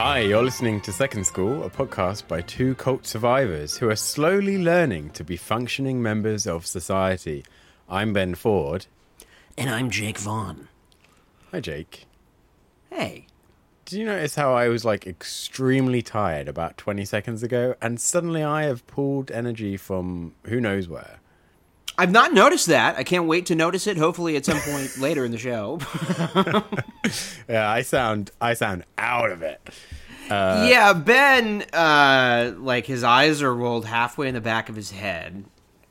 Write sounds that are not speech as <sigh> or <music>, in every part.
Hi, you're listening to Second School, a podcast by two cult survivors who are slowly learning to be functioning members of society. I'm Ben Foard. And I'm Jake Vaughn. Hi, Jake. Hey. Did you notice how I was like extremely tired about 20 seconds ago and suddenly I have pulled energy from who knows where? I've not noticed that. I can't wait to notice it. Hopefully, at some point <laughs> later in the show. <laughs> Yeah, I sound I sound out of it. yeah, Ben, uh, like his eyes are rolled halfway in the back of his head,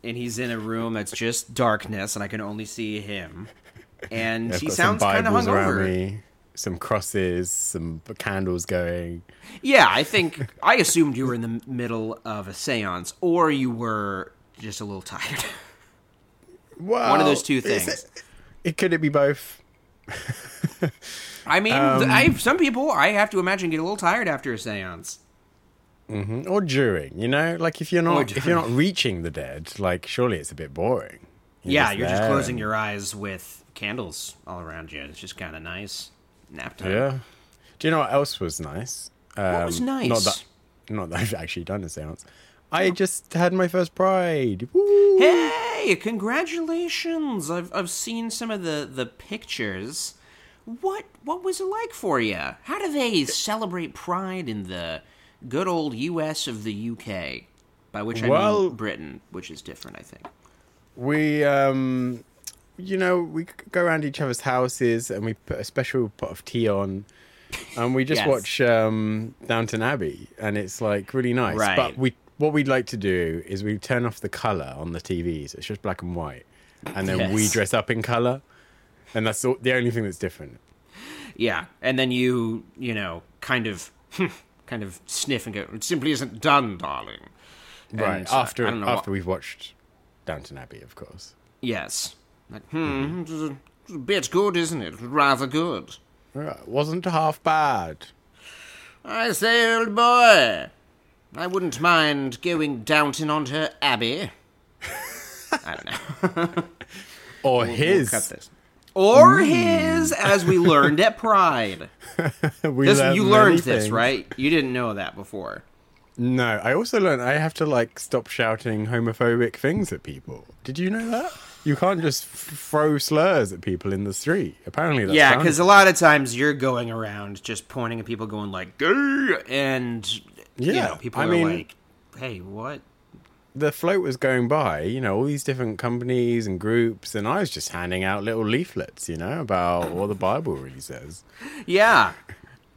and he's in a room that's just darkness, and I can only see him. And I've he sounds kind of hungover. me, some crosses, some candles going. Yeah, I think I assumed you were in the middle of a séance, or you were just a little tired. <laughs> Well, One of those two things. It, it could it be both? I mean, Um, I some people I have to imagine get a little tired after a séance. or during you know like if you're not if you're not reaching the dead like surely it's a bit boring You're Yeah, you're just closing and- your eyes with candles all around you. It's just kind of nice. Nap time. yeah do you know what else was nice um, was not nice? that not that i've actually done a seance i just had my first pride Woo! Hey, congratulations! I've I've seen some of the the pictures. What what was it like for you? How do they celebrate Pride in the good old U.S. of the UK? By which I Well- mean Britain, which is different, I think. we um you know we go around each other's houses and we put a special pot of tea on and we just Yes. watch um downton abbey and it's like really nice Right. but we what we'd like to do is we turn off the color on the tvs it's just black and white. And then we dress up in color and that's all, the only thing that's different. Yeah, and then you you know kind of kind of sniff and go. It simply isn't done, darling. right. And, uh, after after what- we've watched downton abbey of course. Yes. Like, hmm, it's a, it's a bit good, isn't it? Rather good. Right, wasn't half bad. I say, old boy, I wouldn't mind going Downton onto Abbey. I don't know. <laughs> or We'll his cut this. Or his, as we learned at Pride. <laughs> we This, learned you learned this, things. right? You didn't know that before. No, I also learned I have to like stop shouting homophobic things at people. Did you know that? You can't just f- throw slurs at people in the street. Apparently, that's yeah, because a lot of times you're going around just pointing at people, going like "gay," and you Yeah, know, people I are mean- like, "Hey, what?" the float was going by, you know, all these different companies and groups, and I was just handing out little leaflets, you know, about what the Bible really says. Yeah.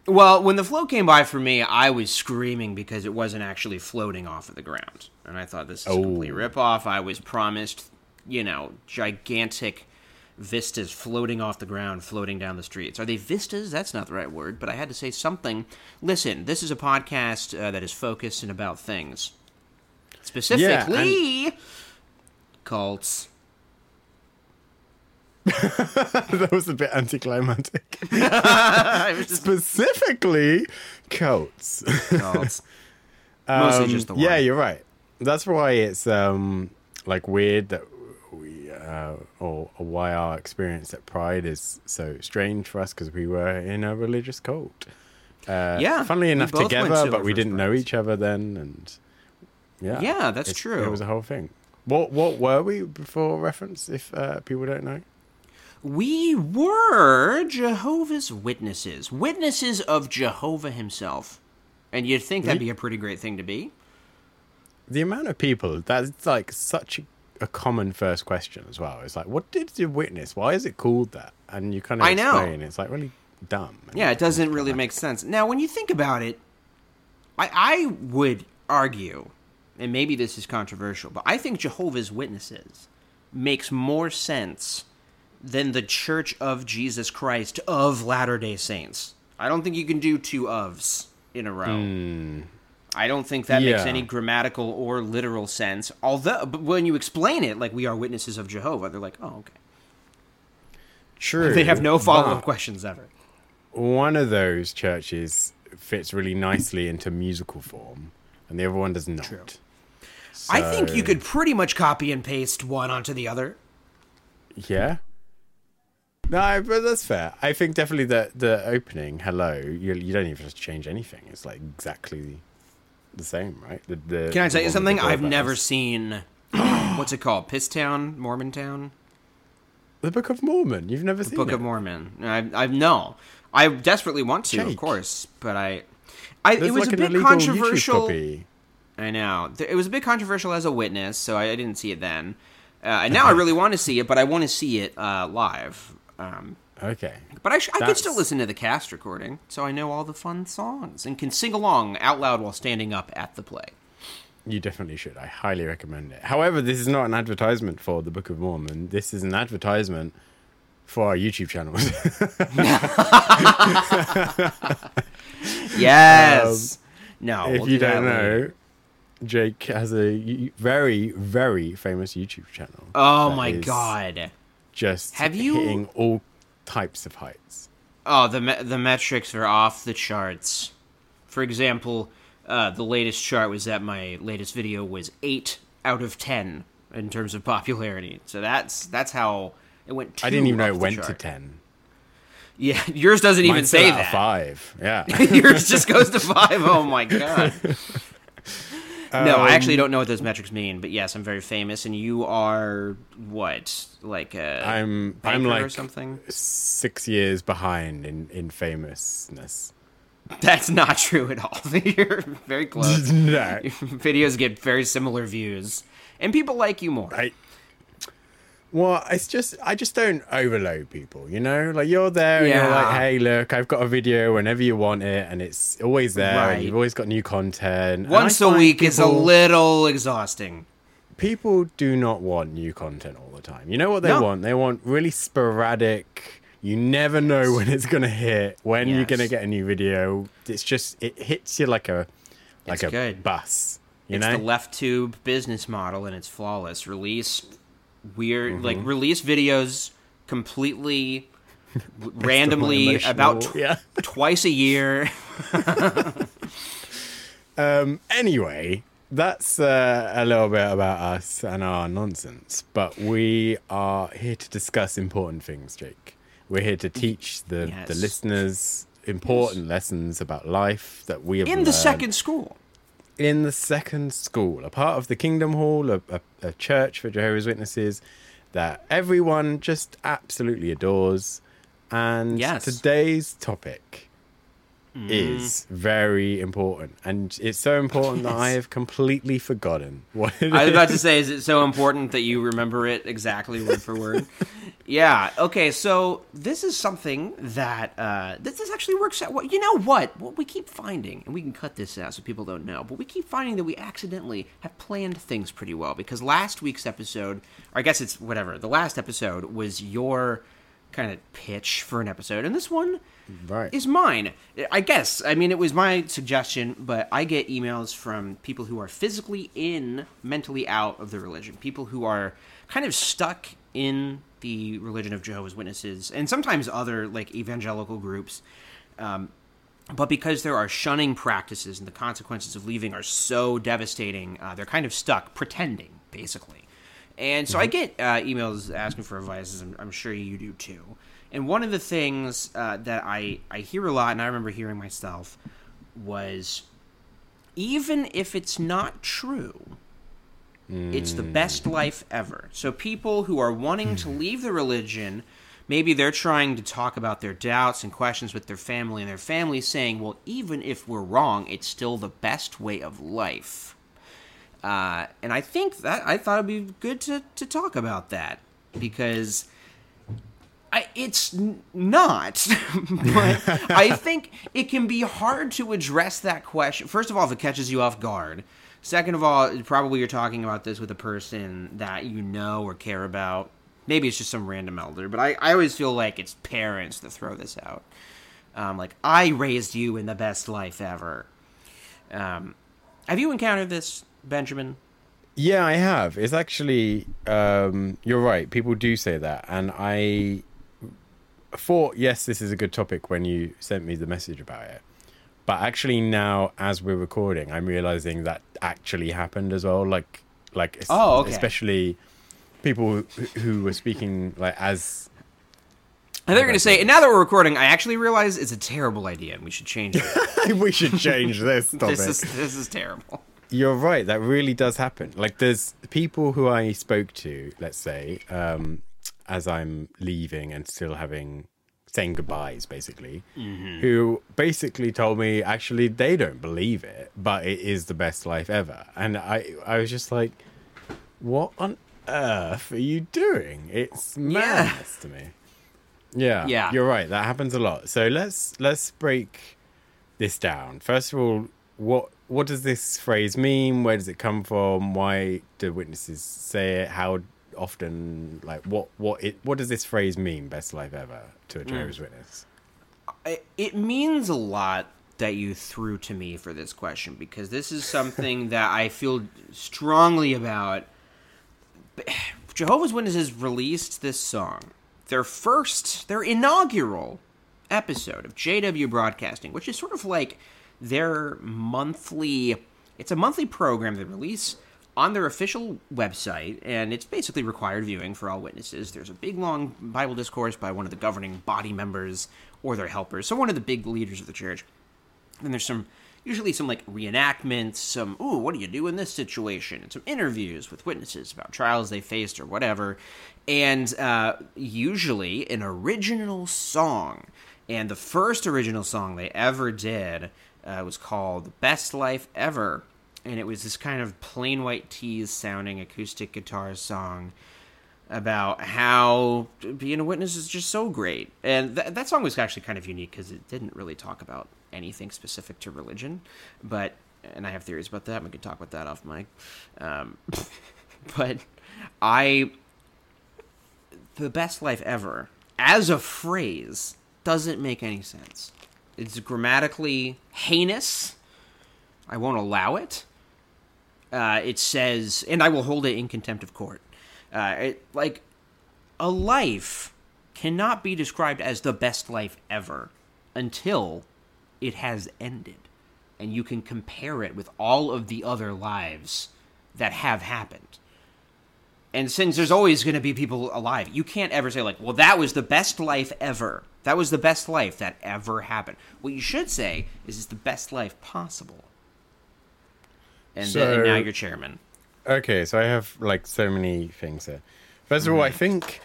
Well, when the float came by for me, I was screaming because it wasn't actually floating off of the ground. And I thought this is a complete Oh. ripoff. I was promised, you know, gigantic vistas floating off the ground, floating down the streets. Are they vistas? That's not the right word, but I had to say something. Listen, this is a podcast uh, that is focused and about things. Specifically, cults. <laughs> that was a bit anticlimactic. Just Specifically, cults. cults. Mostly Um, just the Yeah, you're right. That's why it's um like weird that uh, or, or why our experience at Pride is so strange for us because we were in a religious cult. Uh, Yeah, funnily enough, together, to but we didn't know each other then, and yeah, Yeah, that's true. It was a whole thing. What what were we before reference? If uh, people don't know, We were Jehovah's Witnesses, witnesses of Jehovah himself. And you'd think that'd be a pretty great thing to be. the amount of people that's like such a, a common first question as well. It's like, what did you witness? Why is it called that? And you kind of I know. explain. It's like really dumb. Yeah, it doesn't really make sense. Now, when you think about it, I, I would argue, and maybe this is controversial, but I think Jehovah's Witnesses makes more sense than the Church of Jesus Christ of Latter day Saints. I don't think you can do two ofs in a row. Hmm. I don't think that makes Hmm. Any grammatical or literal sense. Although, but when you explain it, like we are witnesses of Jehovah, they're like, oh, okay. True. They have no follow up questions ever. One of those churches fits really nicely into musical form, and the other one does not. True. I think you could pretty much copy and paste one onto the other. Yeah. No, but that's fair. I think definitely the the opening, hello, you you don't even have to change anything. It's like exactly the same, right? The, the, Can I the tell you something? I've never seen. <gasps> what's it called? Pisstown, Mormontown, The Book of Mormon. You've never seen Book it? of Mormon. I, I no. I desperately want to, of course, but I. I There's it was like a bit controversial. I know. It was a bit controversial as a witness, so I, I didn't see it then. Uh, and <laughs> now I really want to see it, but I want to see it uh, live. Um, Okay. but I, sh- I could still listen to the cast recording, so I know all the fun songs and can sing along out loud while standing up at the play. You definitely should. I highly recommend it. However, this is not an advertisement for the Book of Mormon. This is an advertisement for our YouTube channels. <laughs> Yes. Um, no. if we'll you do that don't later. know, Jake has a very, very famous YouTube channel. Oh my god. Just Have you- hitting all types of heights. Oh, the me- the metrics are off the charts. For example, uh, the latest chart was that my latest video was eight out of ten in terms of popularity. So that's that's how it went. I didn't even know it went to ten. Yeah, <laughs> yours doesn't even Mine's still say that. five. Yeah. <laughs> yours just goes to five. Oh my <laughs> god. No, I actually Um, don't know what those metrics mean, but yes, I'm very famous, and you are what, like a I'm I'm like or something? six years behind in in famousness. <laughs> That's not true at all. <laughs> You're very <laughs> close. no, videos get very similar views, and people like you more. I. Well, it's just I just don't overload people, you know. Like you're there, and you're like, "Hey, look, I've got a video whenever you want it, and it's always there. Right. You've always got new content. Once a week is a little exhausting. People do not want new content all the time. You know what they No. want? They want really sporadic. You never know when it's gonna hit, when you're gonna get a new video. It's just it hits you like a like It's a good. bus. You it's know, the left tube business model, and it's flawless. Release weird, Mm-hmm. like release videos completely <laughs> randomly about tw- yeah. <laughs> twice a year. <laughs> Um, anyway, that's uh, a little bit about us and our nonsense. But we are here to discuss important things, Jake. We're here to teach the, Yes. the listeners important lessons about life that we have in the second school. In the second school, a part of the Kingdom Hall, a, a, a church for Jehovah's Witnesses that everyone just absolutely adores. And Yes. today's topic Mm. is very important, and it's so important that I have completely forgotten what it I was about to say, is it so important that you remember it exactly word for word? yeah. Okay. So this is something that uh, this, this actually works out. What you know? What what we keep finding, and we can cut this out so people don't know, but we keep finding that we accidentally have planned things pretty well because last week's episode, or I guess it's whatever. The last episode was your kind of pitch for an episode, and this one Right. is mine. I guess. I mean, it was my suggestion, but I get emails from people who are physically in, mentally out of the religion. People who are kind of stuck in the religion of Jehovah's Witnesses, and sometimes other like evangelical groups. Um, but because there are shunning practices and the consequences of leaving are so devastating, uh, they're kind of stuck pretending, basically. And so I get uh, emails asking for advice, as I'm, I'm sure you do too. And one of the things uh, that I, I hear a lot, and I remember hearing myself, was even if it's not true, it's the best life ever. So people who are wanting to leave the religion, maybe they're trying to talk about their doubts and questions with their family, and their family's saying, well, even if we're wrong, it's still the best way of life. Uh, and I think that I thought it'd be good to, to talk about that because I, it's not, <laughs> but I think it can be hard to address that question. First of all, if it catches you off guard. Second of all, probably you're talking about this with a person that you know or care about. Maybe it's just some random elder, but I, I always feel like it's parents that throw this out. Um, like, I raised you in the best life ever. Um, have you encountered this, Benjamin? Yeah, I have. It's actually um, you're right. People do say that, and I thought yes, this is a good topic when you sent me the message about it. But actually, now as we're recording, I'm realizing that actually happened as well. Like, like Oh, okay. especially people who, who were speaking like as you were going to say, and now that we're recording, I actually realize it's a terrible idea and we should change it. <laughs> we should change this <laughs> topic. this, is, this is terrible. You're right. That really does happen. Like, there's people who I spoke to, let's say, um, as I'm leaving and still having saying goodbyes, basically, Mm-hmm. who basically told me actually they don't believe it, but it is the best life ever. And I, I was just like, what on earth are you doing? It's madness to me. Yeah, Yeah. you're right. That happens a lot. So let's let's break this down. First of all, what what does this phrase mean? Where does it come from? Why do witnesses say it? How often? Like what what it what does this phrase mean? Best life ever to a hmm. Jehovah's Witness. It means a lot that you threw to me for this question because this is something <laughs> that I feel strongly about. <sighs> Jehovah's Witnesses released this song, their first, their inaugural episode of JW Broadcasting, which is sort of like their monthly. It's a monthly program they release on their official website, and it's basically required viewing for all witnesses. There's a big long Bible discourse by one of the governing body members or their helpers, so one of the big leaders of the church. Then there's some, usually some like reenactments, some, ooh, what do you do in this situation? And some interviews with witnesses about trials they faced or whatever. And uh, usually an original song. And the first original song they ever did uh, was called Best Life Ever. And it was this kind of Plain White T's sounding acoustic guitar song about how being a witness is just so great. And th- that song was actually kind of unique because it didn't really talk about anything specific to religion. But, and I have theories about that. We could talk about that off mic. Um, <laughs> but I, the best life ever, as a phrase, doesn't make any sense. It's grammatically heinous. I won't allow it. Uh, it says, and I will hold it in contempt of court. Uh, it, like, a life cannot be described as the best life ever until it has ended. And you can compare it with all of the other lives that have happened. And since there's always going to be people alive, you can't ever say, like, well, that was the best life ever. That was the best life that ever happened. What you should say is it's the best life possible. And, then, and now you're chairman. Okay, so I have like so many things here. First of all, I mm-hmm. think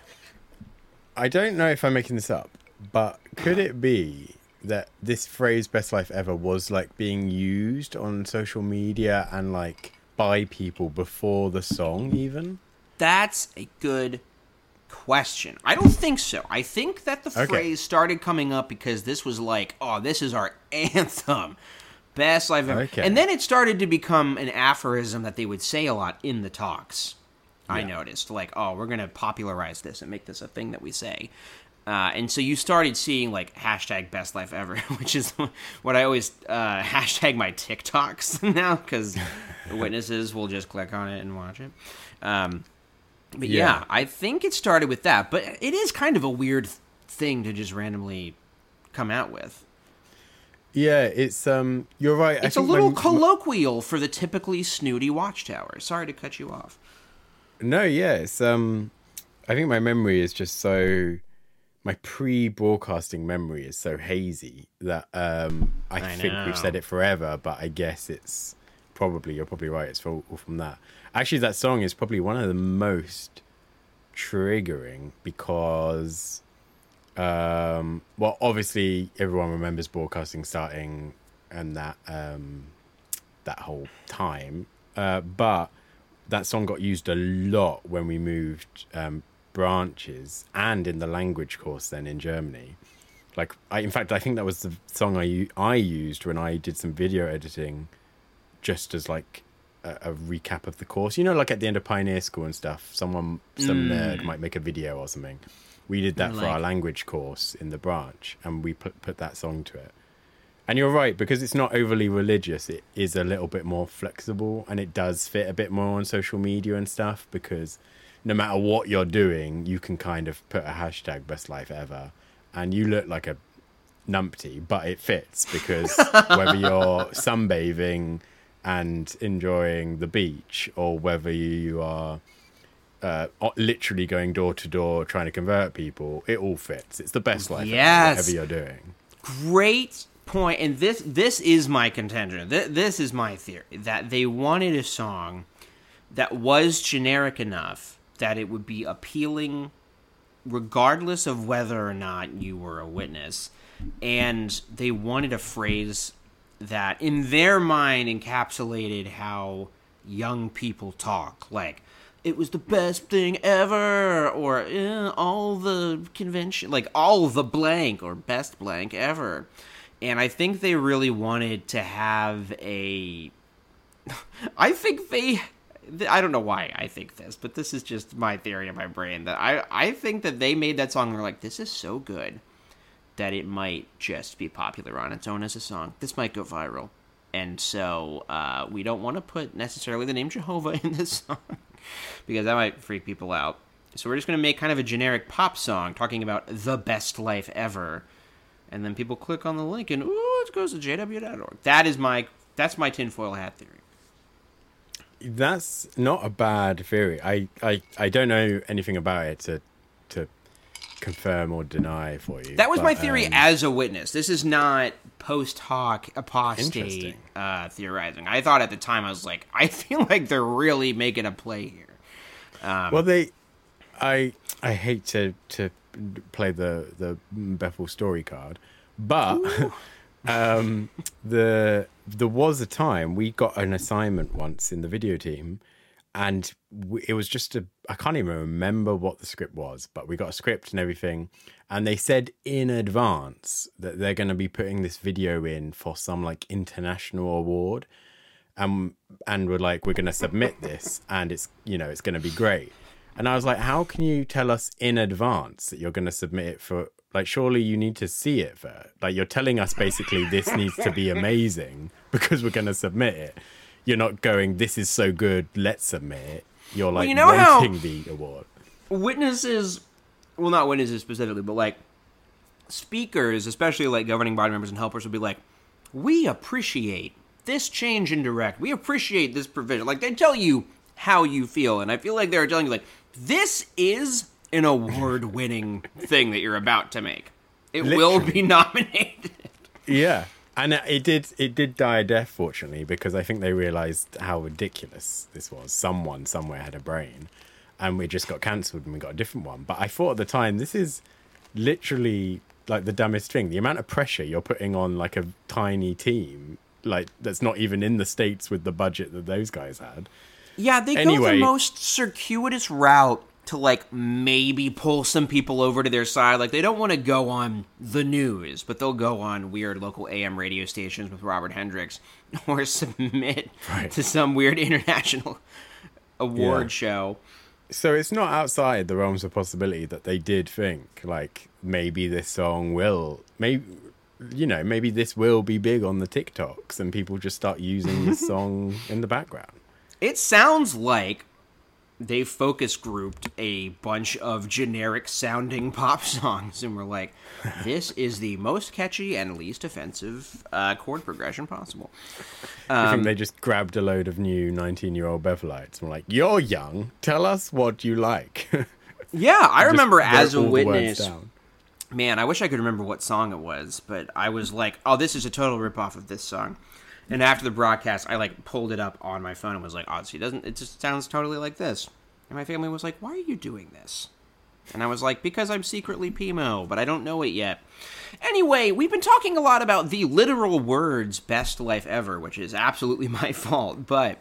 I don't know if I'm making this up, but could it be that this phrase "best life ever" was like being used on social media and like by people before the song even? That's a good question. I don't think so. I think that the Okay. phrase started coming up because this was like, oh, this is our <laughs> anthem. Best life ever. Okay. And then it started to become an aphorism that they would say a lot in the talks. I noticed. Like, oh, we're going to popularize this and make this a thing that we say. Uh, and so you started seeing like hashtag best life ever, <laughs> which is what I always uh, <laughs> hashtag my TikToks <laughs> now because witnesses will just click on it and watch it. Um, but yeah. Yeah. I think it started with that. But it is kind of a weird thing to just randomly come out with. Yeah, it's um. You're right. It's a little my- colloquial for the typically snooty watchtower. Sorry to cut you off. No, yeah, it's um I think my memory is just so my pre-broadcasting memory is so hazy that um I, I think know. we've said it forever, but I guess it's probably you're probably right, it's all, all from that. Actually that song is probably one of the most triggering because um well obviously everyone remembers broadcasting starting and that um that whole time. Uh, but that song got used a lot when we moved um, branches and in the language course then in Germany. Like, I, in fact, I think that was the song I I used when I did some video editing, just as like a, a recap of the course. You know, like at the end of Pioneer School and stuff. Someone, some nerd might make a video or something. We did that for Like- our language course in the branch, and we put put that song to it. And you're right because it's not overly religious. It is a little bit more flexible, and it does fit a bit more on social media and stuff. Because no matter what you're doing, you can kind of put a hashtag best life ever, and you look like a numpty, but it fits because <laughs> whether you're sunbathing and enjoying the beach, or whether you are uh, literally going door to door trying to convert people. It all fits. It's the best life. ever, Yes. whatever you're doing. great point. point and this this is my contention Th- this is my theory that they wanted a song that was generic enough that it would be appealing regardless of whether or not you were a witness and they wanted a phrase that in their mind encapsulated how young people talk like it was the best thing ever or eh, all the convention like all the blank or best blank ever and i think they really wanted to have a <laughs> i think they i don't know why i think this but this is just my theory in my brain that i i think that they made that song and they're like this is so good that it might just be popular on its own as a song. This might go viral. And so uh, we don't want to put necessarily the name Jehovah <laughs> in this song because that might freak people out. So we're just going to make kind of a generic pop song talking about the best life ever. And then people click on the link and, ooh, it goes to jw.org. That is my, that's my tinfoil hat theory. That's not a bad theory. I, I, I don't know anything about it to confirm or deny for you. That was but, my theory um, as a witness. This is not post hoc apostate uh, theorizing. I thought at the time I was like, <laughs> I feel like they're really making a play here. well, they, I, I hate to to play the the Bethel story card, but <laughs> um, the there was a time we got an assignment once in the video team, and it was just a I can't even remember what the script was, but we got a script and everything, and they said in advance that they're going to be putting this video in for some like international award. And and we're like we're going to submit this and it's you know it's going to be great. And i was like how can you tell us in advance that you're going to submit it for like surely you need to see it for like you're telling us basically this needs to be amazing <laughs> because we're going to submit it you're not going this is so good let's submit you're like you know how- the award Witnesses, well, not witnesses specifically, but like speakers, especially like governing body members and helpers, would be like, we appreciate this change in direct. We appreciate this provision. Like they tell you how you feel, and I feel like they're telling you like this is an award-winning <laughs> thing that you're about to make. It will be nominated. Yeah, and it did. It did die a death, fortunately, because I think they realised how ridiculous this was. Someone somewhere had a brain, and we just got cancelled, and we got a different one. But I thought at the time, this is literally like the dumbest thing. The amount of pressure you're putting on like a tiny team, like that's not even in the states with the budget that those guys had. Yeah, they go the most circuitous route to like maybe pull some people over to their side. Like they don't want to go on the news, but they'll go on weird local AM radio stations with Robert Hendriks <laughs> or submit Right. to some weird <laughs> international award Yeah. show. So it's not outside the realms of possibility that they did think like maybe this song will maybe you know maybe this will be big on the TikToks and people just start using this <laughs> song in the background. It sounds like they focus grouped a bunch of generic sounding <laughs> pop songs and were like, this is the most catchy and least offensive uh, chord progression possible. I Um, think they just grabbed a load of new 19-year-old Bethelites and were like, "You're young. Tell us what you like." <laughs> Yeah, I remember as a all the words witness. Man, I wish I could remember what song it was, but I was like, "Oh, this is a total ripoff of this song." And after the broadcast, I like pulled it up on my phone and was like, "Oh, doesn't it just sounds totally like this?" And my family was like, "Why are you doing this?" And I was like, "Because I'm secretly Pimo, but I don't know it yet." Anyway, we've been talking a lot about the literal words "best life ever," which is absolutely <laughs> my fault, but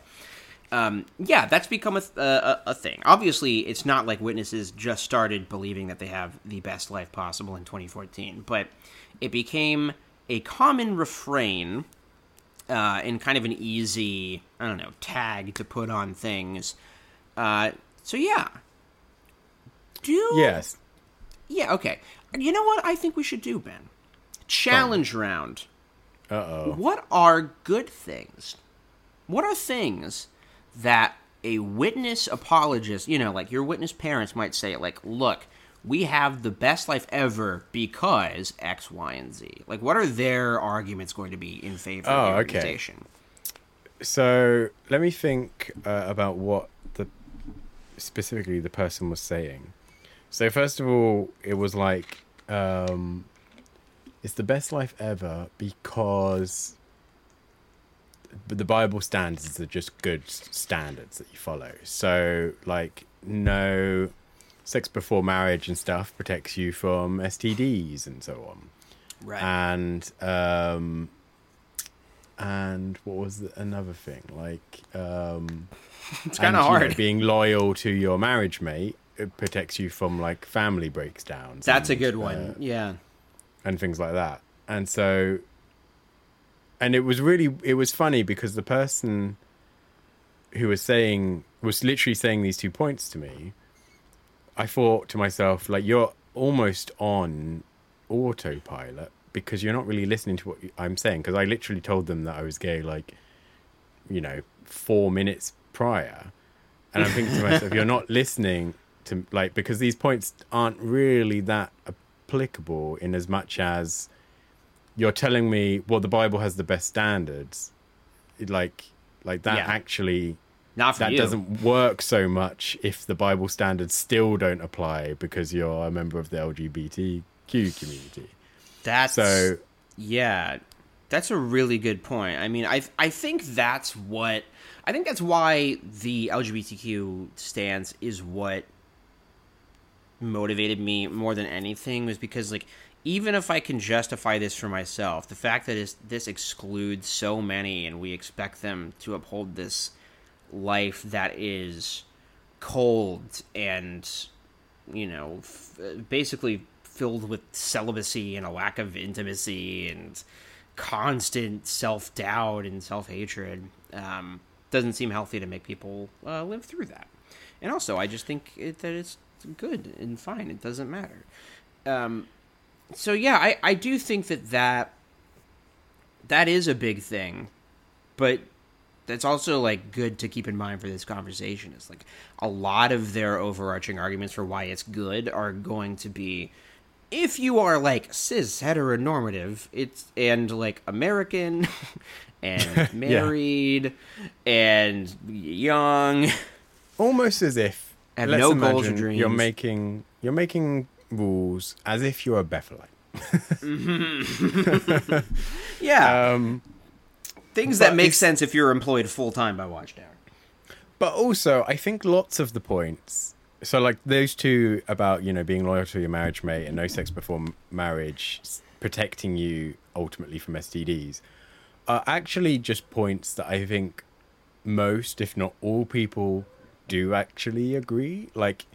um, yeah, that's become a, th- a, a thing. Obviously, it's not like witnesses just started believing that they have the best life possible in 2014, but it became a common refrain uh, and kind of an easy, I don't know, tag to put on things. Uh, so yeah, do Yes. yeah okay. You know what I think we should do, Ben? Challenge round. Uh oh. What are good things? What are things that a witness apologist, you know, like your witness parents might say, like, look, we have the best life ever because X, Y, and Z. Like, what are their arguments going to be in favor of Oh, the okay. So let me think uh, about what the specifically the person was saying. So first of all, it was like um, it's the best life ever because the Bible standards are just good standards that you follow. So like no sex before marriage and stuff protects you from STDs and so on. Right. And um and what was the, another thing? Like um <laughs> it's kind of you know, hard. being loyal to your marriage mate it protects you from like family breakdowns. That's a good one. uh, yeah. and things like that. And so, and it was really, it was funny because the person who was saying, was literally saying these two points to me. I thought to myself, like, you're almost on autopilot because you're not really listening to what I'm saying. Because I literally told them that I was gay, like, you know, four minutes prior. And I'm thinking to <laughs> myself, you're not listening to, like, because these points aren't really that applicable in as much as you're telling me, well, the Bible has the best standards. Like, like that Yeah. actually Not for that you. doesn't work so much if the Bible standards still don't apply because you're a member of the LGBTQ community. That's So Yeah, that's a really good point. I mean, I I think that's what I think that's why the LGBTQ stance is what motivated me more than anything was because like even if I can justify this for myself, the fact that this excludes so many and we expect them to uphold this life that is cold and you know f- basically filled with celibacy and a lack of intimacy and constant self-doubt and self-hatred um, doesn't seem healthy to make people uh, live through that. And also i just think it, that it's good and fine. It doesn't matter. Um, so yeah I, I do think that that that is a big thing. But that's also like good to keep in mind for this conversation is like a lot of their overarching arguments for why it's good are going to be if you are like cis heteronormative it's and like american <laughs> and <laughs> married and young. Almost as if Have let's no goals or imagine You're making you're making rules as if you're a Bethelite. <laughs> yeah. Um, things but that make sense if you're employed full-time by watchtower but also, I think lots of the points. So, like those two about you know being loyal to your marriage mate and no sex before m- marriage, protecting you ultimately from STDs, are actually just points that I think most, if not all, people do actually agree. Like,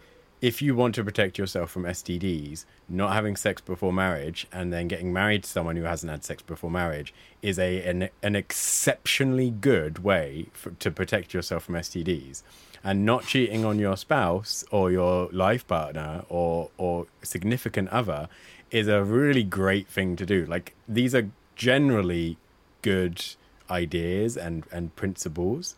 if you want to protect yourself from STDs, not having sex before marriage and then getting married to someone who hasn't had sex before marriage is a an, an exceptionally good way for, to protect yourself from STDs. And not cheating on your spouse or your life partner or or significant other is a really great thing to do. Like these are generally good ideas and and principles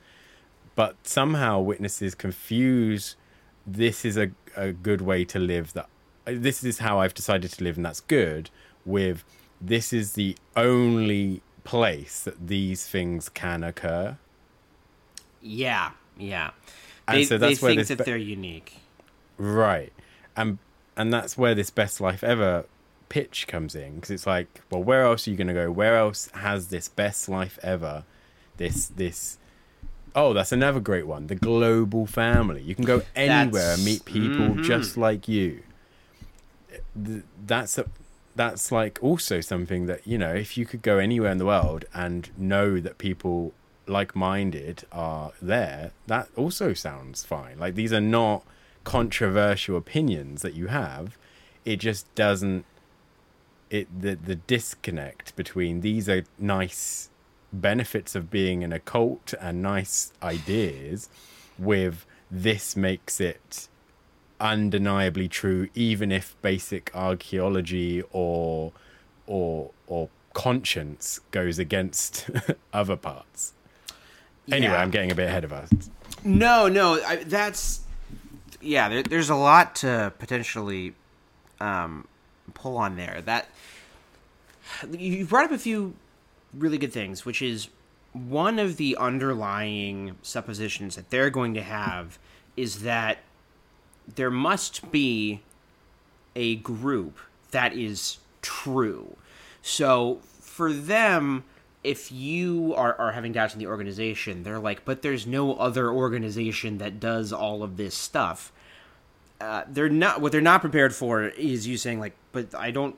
but somehow witnesses confuse this is a, a good way to live that this is how I've decided to live and that's good with this is the only place that these things can occur. Yeah yeah. And they, so they where think that be- they're unique. Right. And and that's where this best life ever pitch comes in because it's like well where else are you going to go? Where else has this best life ever this this oh that's another great one. The global family. You can go <laughs> anywhere and meet people mhm. just like you. That's a, that's like also something that you know if you could go anywhere in the world and know that people like-minded are there that also sounds fine. Like these are not controversial opinions that you have. It just doesn't it the the disconnect between these are nice benefits of being in a cult and nice ideas with this makes it undeniably true even if basic archaeology or or or conscience goes against <laughs> other parts anyway Yeah. i'm getting a bit ahead of us No, no, I, that's yeah. There, there's a lot to potentially um, pull on there. That you brought up a few really good things, which is one of the underlying suppositions that they're going to have is that there must be a group that is true. So for them, if you are, are having doubts in the organization, they're like, but there's no other organization that does all of this stuff. Uh, they're not what they're not prepared for is you saying like, but I don't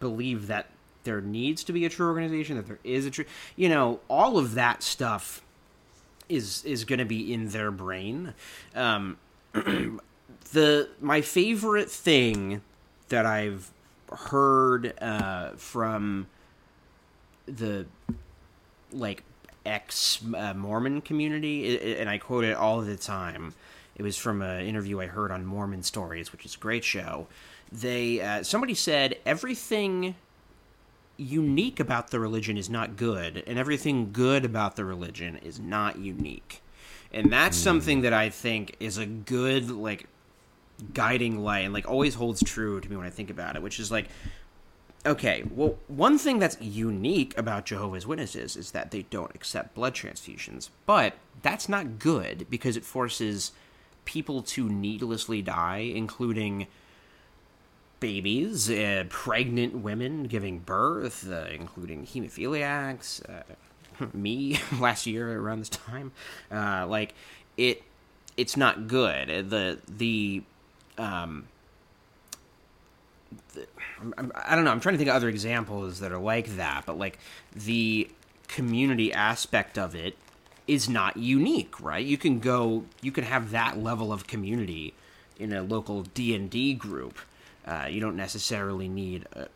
believe that there needs to be a true organization, that there is a true, you know, all of that stuff is is going to be in their brain. Um, <clears throat> the my favorite thing that I've heard uh, from the like ex uh, Mormon community, and I quote it all the time. It was from an interview I heard on Mormon Stories, which is a great show. They uh, somebody said everything unique about the religion is not good, and everything good about the religion is not unique. And that's mm. something that I think is a good like guiding light and like always holds true to me when I think about it, which is like okay, well, one thing that's unique about Jehovah's Witnesses is that they don't accept blood transfusions, but that's not good because it forces people to needlessly die, including babies, uh, pregnant women giving birth, uh, including hemophiliacs, uh, <laughs> me <laughs> last year around this time. Uh, like it, it's not good. The the um, I don't know. I'm trying to think of other examples that are like that, but like the community aspect of it is not unique, right? You can go, you can have that level of community in a local D and D group. Uh, you don't necessarily need uh,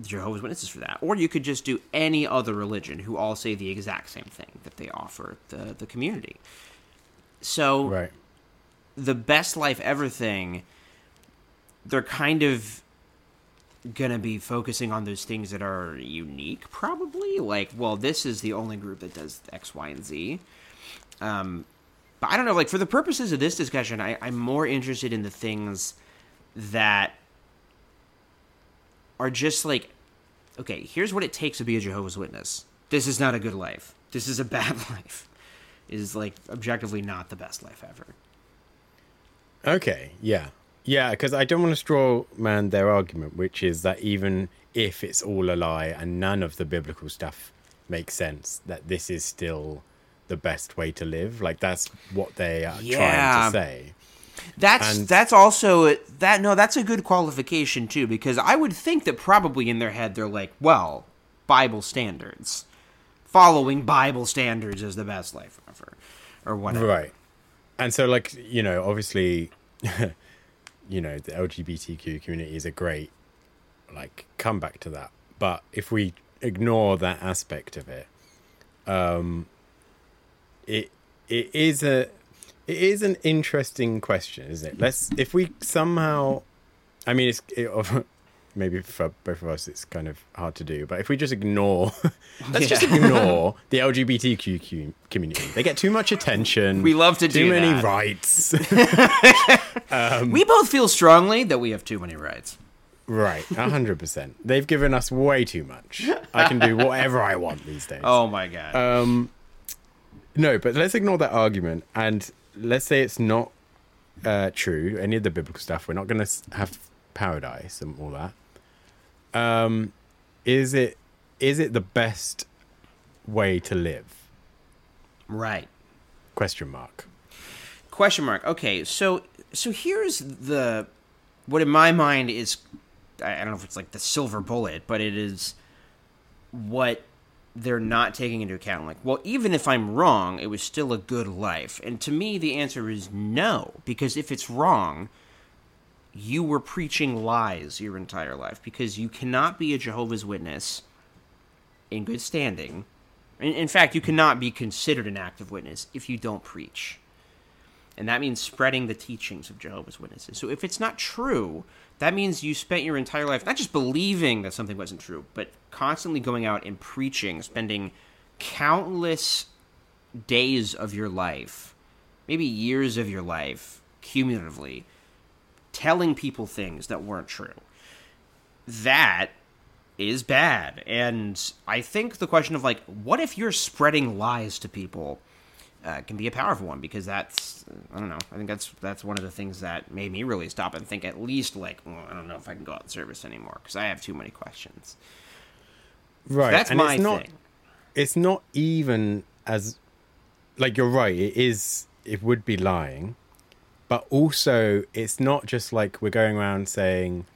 Jehovah's Witnesses for that, or you could just do any other religion who all say the exact same thing that they offer the the community. So, right. the best life ever thing they're kind of gonna be focusing on those things that are unique probably like well this is the only group that does x y and z um but i don't know like for the purposes of this discussion I, i'm more interested in the things that are just like okay here's what it takes to be a jehovah's witness this is not a good life this is a <laughs> bad life is like objectively not the best life ever okay yeah yeah, because I don't want to straw man their argument, which is that even if it's all a lie and none of the biblical stuff makes sense, that this is still the best way to live. Like that's what they are yeah. trying to say. That's and, that's also that no, that's a good qualification too, because I would think that probably in their head they're like, well, Bible standards, following Bible standards is the best life ever, or whatever. Right, and so like you know, obviously. <laughs> you know the LGBTQ community is a great like comeback to that. But if we ignore that aspect of it, um, it it is a it is an interesting question, isn't it? Let's if we somehow, I mean, it's it, <laughs> maybe for both of us it's kind of hard to do but if we just ignore <laughs> let's yeah. just ignore the lgbtq community. They get too much attention we love to too do too many that. rights. <laughs> Um, we both feel strongly that we have too many rights. Right 100% they've given us way too much. I can do whatever i want these days. Oh my god um no but let's ignore that argument and let's say it's not uh, true any of the biblical stuff we're not going to have paradise and all that um, is it is it the best way to live? Right. Question mark. Question mark. Okay, so so here's the what in my mind is I don't know if it's like the silver bullet, but it is what they're not taking into account. Like, well, even if I'm wrong, it was still a good life. And to me, the answer is no, because if it's wrong, you were preaching lies your entire life because you cannot be a Jehovah's Witness in good standing. In, in fact, you cannot be considered an active witness if you don't preach. And that means spreading the teachings of Jehovah's Witnesses. So if it's not true, that means you spent your entire life not just believing that something wasn't true, but constantly going out and preaching, spending countless days of your life, maybe years of your life, cumulatively, telling people things that weren't true. That is bad. And I think the question of like, what if you're spreading lies to people uh, can be a powerful one because that's I don't know. I think that's that's one of the things that made me really stop and think at least like well, I don't know if I can go out in service anymore because I have too many questions. Right. That's and my it's not, thing. It's not even as like you're right. It is. It would be lying, but also it's not just like we're going around saying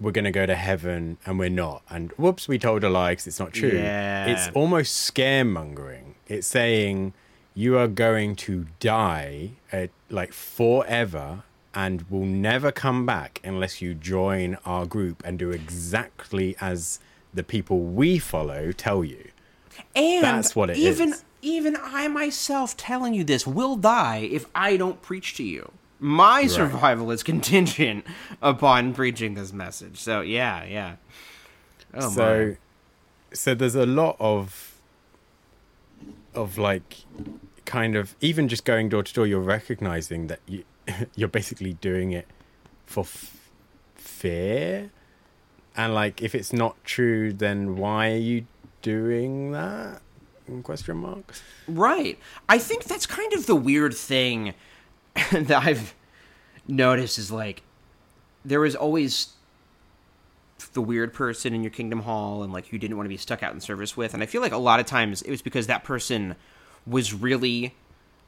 we're going to go to heaven and we're not, and whoops, we told a lie because it's not true. Yeah. It's almost scaremongering. It's saying you are going to die uh, like forever and will never come back unless you join our group and do exactly as the people we follow tell you. And That's what it even is. even I myself telling you this will die if I don't preach to you. My survival is <laughs> contingent upon preaching this message. So yeah, yeah. Oh so my. so there's a lot of of like kind of even just going door to door you're recognizing that you <laughs> you're basically doing it for f- fear and like if it's not true then why are you doing that question mark Right. I think that's kind of the weird thing <laughs> that I've noticed is like there was always the weird person in your Kingdom Hall and like you didn't want to be stuck out in service with. And I feel like a lot of times it was because that person was really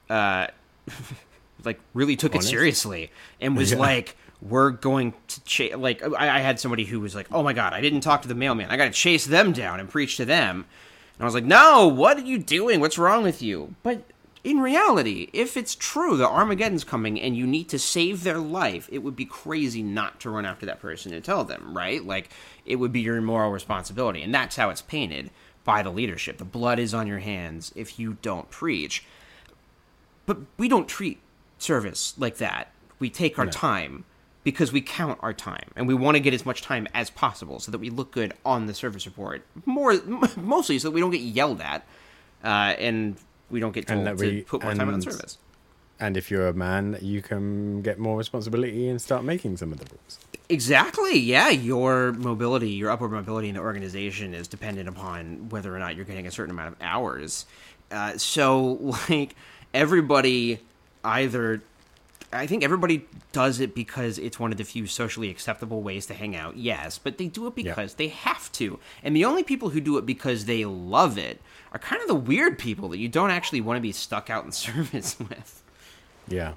uh <laughs> like really took Honest? it seriously and was Yeah. like we're going to chase like I, I had somebody who was like oh my god i didn't talk to the mailman. I gotta chase them down and preach to them. And i was like no what are you doing? What's wrong with you? But in reality if it's true that armageddon's coming and you need to save their life it would be crazy not to run after that person and tell them right? Like it would be your moral responsibility and that's how it's painted by the leadership the blood is on your hands if you don't preach but we don't treat service like that. We take our No. time because we count our time and we want to get as much time as possible so that we look good on the service report. More <laughs> mostly so that we don't get yelled at uh, and we don't get told to put more time on service. And if you're a man you can get more responsibility and start making some of the rules Exactly. Yeah, your mobility, your upward mobility in the organization is dependent upon whether or not you're getting a certain amount of hours. Uh, so, <laughs> like, everybody either. I think everybody does it because it's one of the few socially acceptable ways to hang out, yes, but they do it Yeah. because they have to. And the only people who do it because they love it are kind of the weird people that you don't actually want to be stuck out in <laughs> service with. Yeah,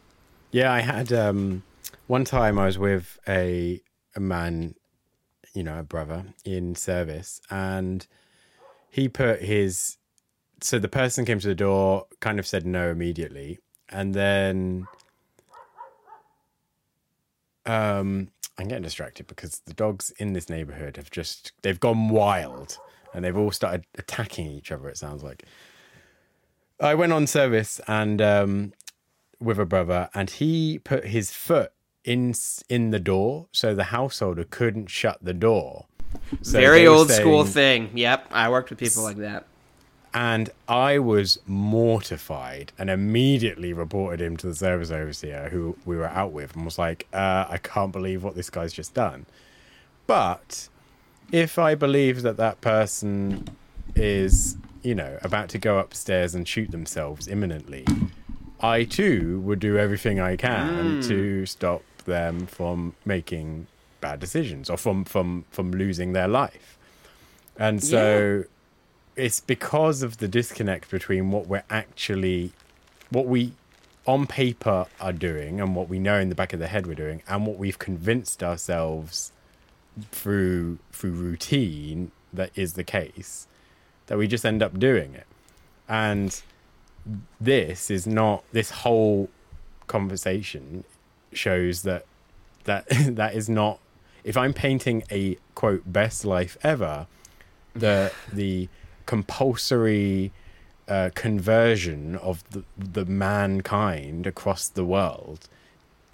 yeah. I had um, one time I was with a a man, you know, a brother in service, and he put his. So the person came to the door, kind of said no immediately, and then. Um, I'm getting distracted because the dogs in this neighborhood have just they've gone wild and they've all started attacking each other. It sounds like. I went on service and um, with a brother, and he put his foot in in the door, so the householder couldn't shut the door. So Very old school thing. Yep, I worked with people like that. And I was mortified and immediately reported him to the service overseer who we were out with and was like, uh, I can't believe what this guy's just done. But if I believe that that person is, you know, about to go upstairs and shoot themselves imminently, I too would do everything I can mm. to stop them from making bad decisions or from from from losing their life. And so it's because of the disconnect between what we're actually what we on paper are doing and what we know in the back of the head we're doing and what we've convinced ourselves through through routine that is the case that we just end up doing it. And this is not this whole conversation shows that that <laughs> that is not if i'm painting a quote best life ever the the compulsory uh, conversion of the, the mankind across the world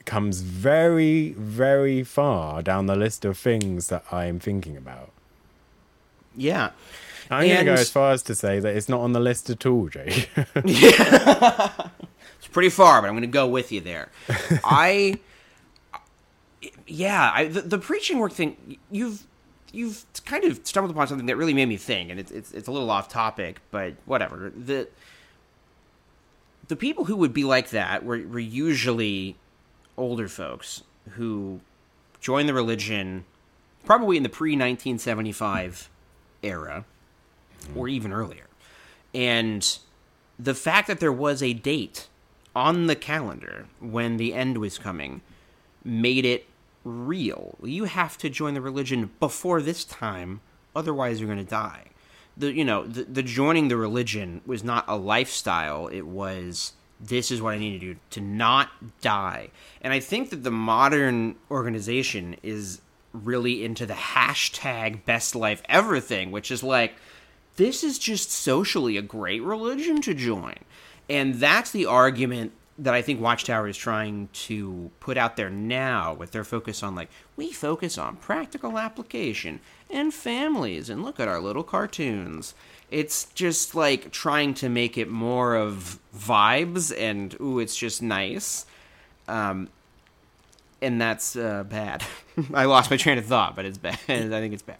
comes very very far down the list of things that i'm thinking about Yeah. I'm going to go as far as to say that it's not on the list at all jay <laughs> <laughs> It's pretty far, but I'm going to go with you there. <laughs> I, yeah, I, the, the preaching work thing. You've you've kind of stumbled upon something that really made me think, and it's it's, it's a little off topic, but whatever. The the people who would be like that were, were usually older folks who joined the religion probably in the pre 1975 era or even earlier. And the fact that there was a date on the calendar when the end was coming made it real. You have to join the religion before this time, otherwise you're going to die. The you know the, the joining the religion was not a lifestyle. It was this is what I need to do to not die. And I think that the modern organization is really into the hashtag best life ever thing, which is like this is just socially a great religion to join. And that's the argument that I think Watchtower is trying to put out there now with their focus on like we focus on practical application and families and look at our little cartoons. It's just like trying to make it more of vibes and ooh it's just nice. Um and that's uh, bad. <laughs> I lost my train of thought, but it's bad. <laughs> I think it's bad.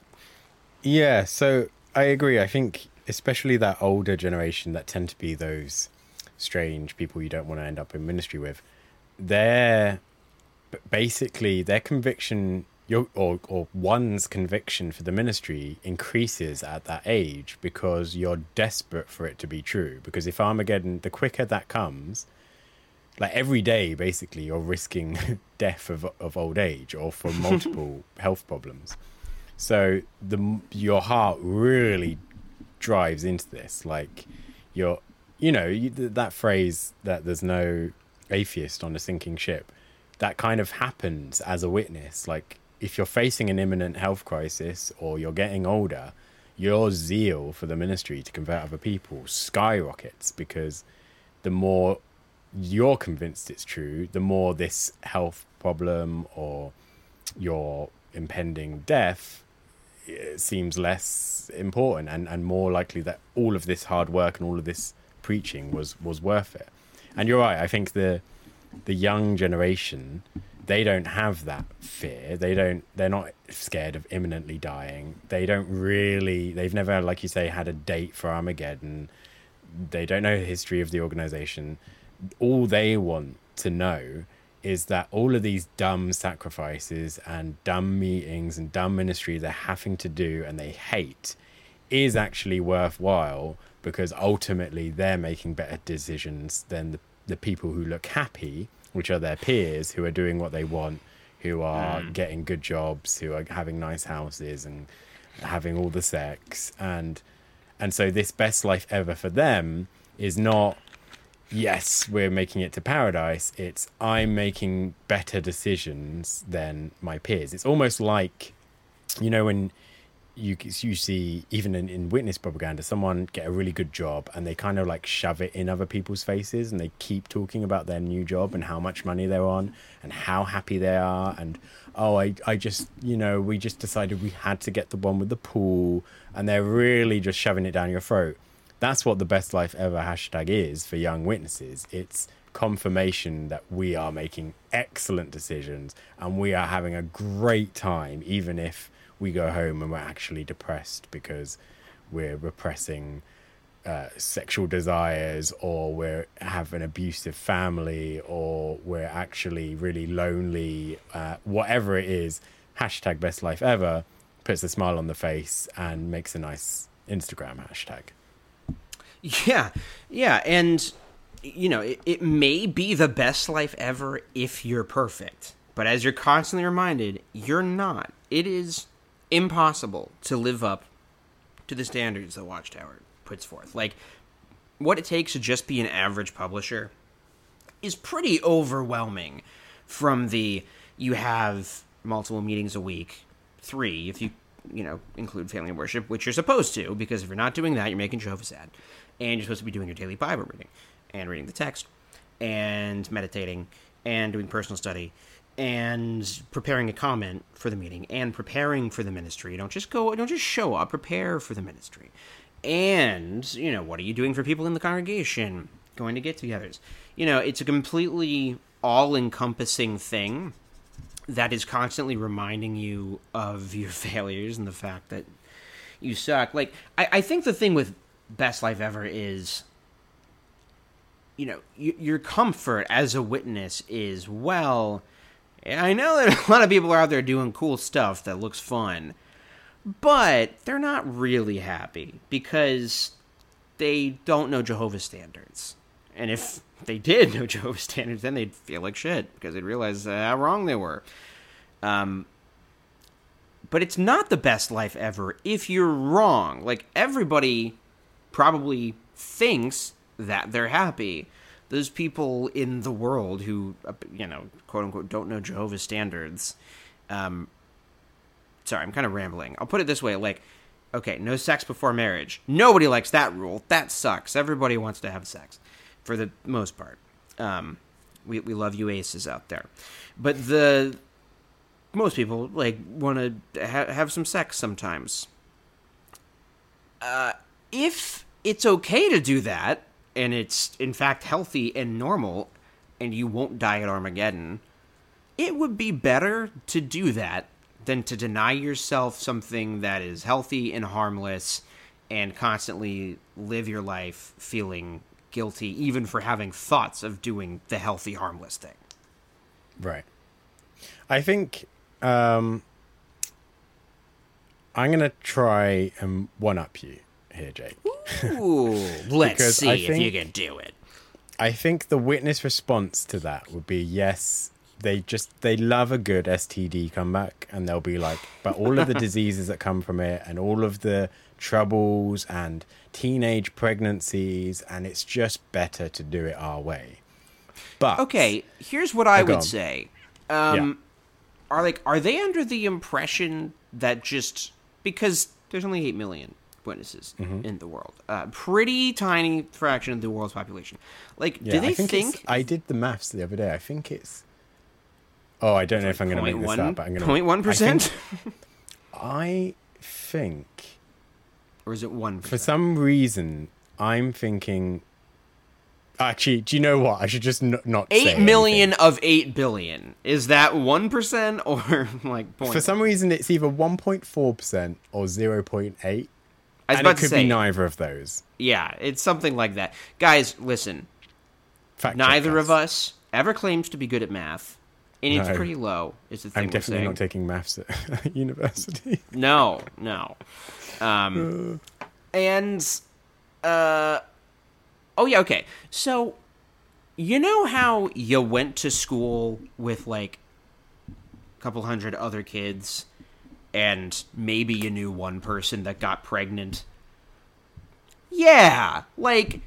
Yeah, so I agree. I think especially that older generation that tend to be those strange people you don't want to end up in ministry with, their basically their conviction your, or or one's conviction for the ministry increases at that age because you're desperate for it to be true. Because if Armageddon, the quicker that comes, like every day, basically, you're risking <laughs> death of of old age or from multiple <laughs> health problems. So the your heart really drives into this. Like you're, you know, you, that phrase that there's no atheist on a sinking ship. That kind of happens as a witness. Like if you're facing an imminent health crisis or you're getting older, your zeal for the ministry to convert other people skyrockets because the more you're convinced it's true, the more this health problem or your impending death seems less important and, and more likely that all of this hard work and all of this preaching was was worth it. And you're right. I think the the young generation they don't have that fear. They don't. They're not scared of imminently dying. They don't really. They've never, like you say, had a date for Armageddon. They don't know the history of the organization. All they want to know is that all of these dumb sacrifices and dumb meetings and dumb ministry they're having to do and they hate is actually worthwhile because ultimately they're making better decisions than the, the people who look happy, which are their peers who are doing what they want, who are mm. getting good jobs, who are having nice houses and having all the sex and and so this best life ever for them is not yes, we're making it to paradise. It's I'm making better decisions than my peers. It's almost like, you know, when you you see even in, in witness propaganda, someone get a really good job and they kind of like shove it in other people's faces and they keep talking about their new job and how much money they're on and how happy they are and oh I I just you know we just decided we had to get the one with the pool and they're really just shoving it down your throat that's what the best life ever hashtag is for young witnesses. It's confirmation that we are making excellent decisions and we are having a great time, even if we go home and we're actually depressed because we're repressing uh, sexual desires or we have an abusive family or we're actually really lonely, uh, whatever it is, hashtag best life ever puts a smile on the face and makes a nice Instagram hashtag. Yeah, yeah, and you know, it, it may be the best life ever if you're perfect, but as you're constantly reminded, you're not. It is impossible to live up to the standards that Watchtower puts forth. Like, what it takes to just be an average publisher is pretty overwhelming. From the you have multiple meetings a week, three if you you know include family worship, which you're supposed to, because if you're not doing that, you're making Jehovah sad and you're supposed to be doing your daily Bible reading and reading the text and meditating and doing personal study and preparing a comment for the meeting and preparing for the ministry. Don't just go don't just show up, prepare for the ministry. And, you know, what are you doing for people in the congregation? Going to get-togethers. You know, it's a completely all-encompassing thing that is constantly reminding you of your <laughs> failures and the fact that you suck. Like I, I think the thing with best life ever is you know, y- your comfort as a witness is well. I know that <laughs> a lot of people are out there doing cool stuff that looks fun, but they're not really happy because they don't know Jehovah's standards. And if they did know <laughs> Jehovah's standards, then they'd feel like shit because they'd realize uh, how wrong they were. Um, but it's not the best life ever if you're wrong. Like everybody probably thinks that they're happy. Those people in the world who, uh, you know, quote unquote, don't know Jehovah's standards. Um, sorry, I'm kind of rambling. I'll put it this way: like, okay, no sex before marriage. Nobody likes that rule. That sucks. Everybody wants to have sex, for the most part. Um, we we love you aces out there, but the most people like want to ha- have some sex sometimes. Uh, if it's okay to do that, and it's in fact healthy and normal, and you won't die at Armageddon, it would be better to do that than to deny yourself something that is healthy and harmless and constantly live your life feeling guilty even for having thoughts of doing the healthy harmless thing. Right. I think um, I'm going to try and one up you here, Jake. Ooh, <laughs> let's see I if you can do it. I think the witness response to that would be yes. They just they love a good STD comeback, and they'll be like, but all of the <laughs> diseases that come from it, and all of the troubles and teenage pregnancies, and it's just better to do it our way. But Okay, here's what I Oh, would on. say. Um, Are like are they under the impression that just because there's only eight million witnesses Mm-hmm. in the world, uh, pretty tiny fraction of the world's population. Like, yeah, do they I think, think, I did the maths the other day. I think it's. Oh, I don't know if I'm going to make this up, but I'm going to point one percent, I think <laughs> or is it one? for some reason I'm thinking. Actually, do you know what? I should just n- not say Eight million anything. of eight billion. Is that one percent or <laughs> like point? For some reason, it's either 1.4 percent or 0.8, I was and about it to could say, be neither of those. yeah, it's something like that. Guys, listen. Fact Neither of us ever claims to be good at math, and it's pretty low. Is the thing I'm definitely not taking maths at <laughs> university. No, no. Um, and uh, oh yeah, okay. So you know how you went to school with like a couple hundred other kids, and maybe you knew one person that got pregnant. Yeah, like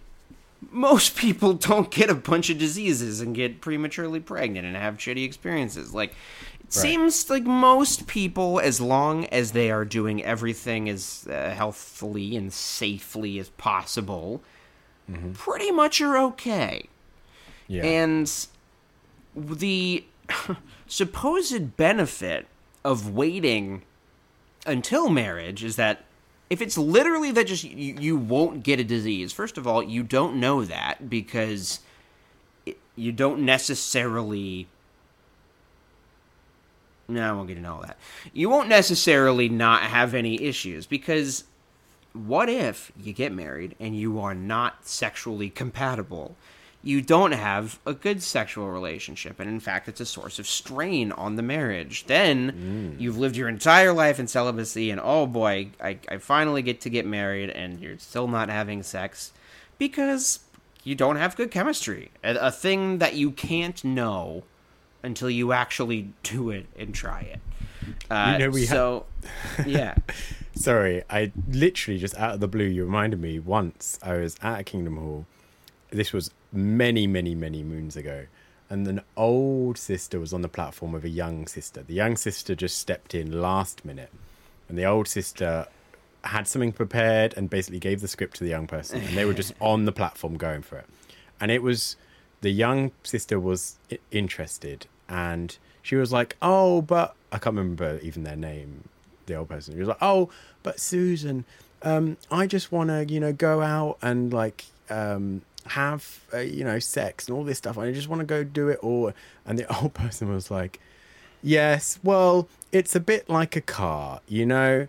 most <laughs> people don't get a bunch of diseases and get prematurely pregnant and have shitty experiences. Like, it seems like most people, as long as they are doing everything as uh, healthfully and safely as possible, pretty much are okay. Yeah. And the <laughs> supposed benefit of waiting until marriage is that if it's literally that just you, you won't get a disease, first of all, you don't know that because it, you don't necessarily. No, I won't get into all that. You won't necessarily not have any issues because what if you get married and you are not sexually compatible? You don't have a good sexual relationship, and in fact, it's a source of strain on the marriage. Then you've lived your entire life in celibacy, and oh boy, I, I finally get to get married, and you're still not having sex because you don't have good chemistry. A, a thing that you can't know until you actually do it and try it. Uh, know we ha- so, <laughs> yeah. Sorry, I literally just out of the blue, you reminded me once I was at Kingdom Hall. This was many, many, many moons ago. And an old sister was on the platform with a young sister. The young sister just stepped in last minute. And the old sister had something prepared and basically gave the script to the young person. And they were just <laughs> on the platform going for it. And it was the young sister was interested. And she was like, Oh, but I can't remember even their name the old person. He was like, "Oh, but Susan, um, I just want to, you know, go out and like um, have, uh, you know, sex and all this stuff. I just want to go do it all." And the <laughs> old person was like, "Yes, well, it's a bit like a car, you know.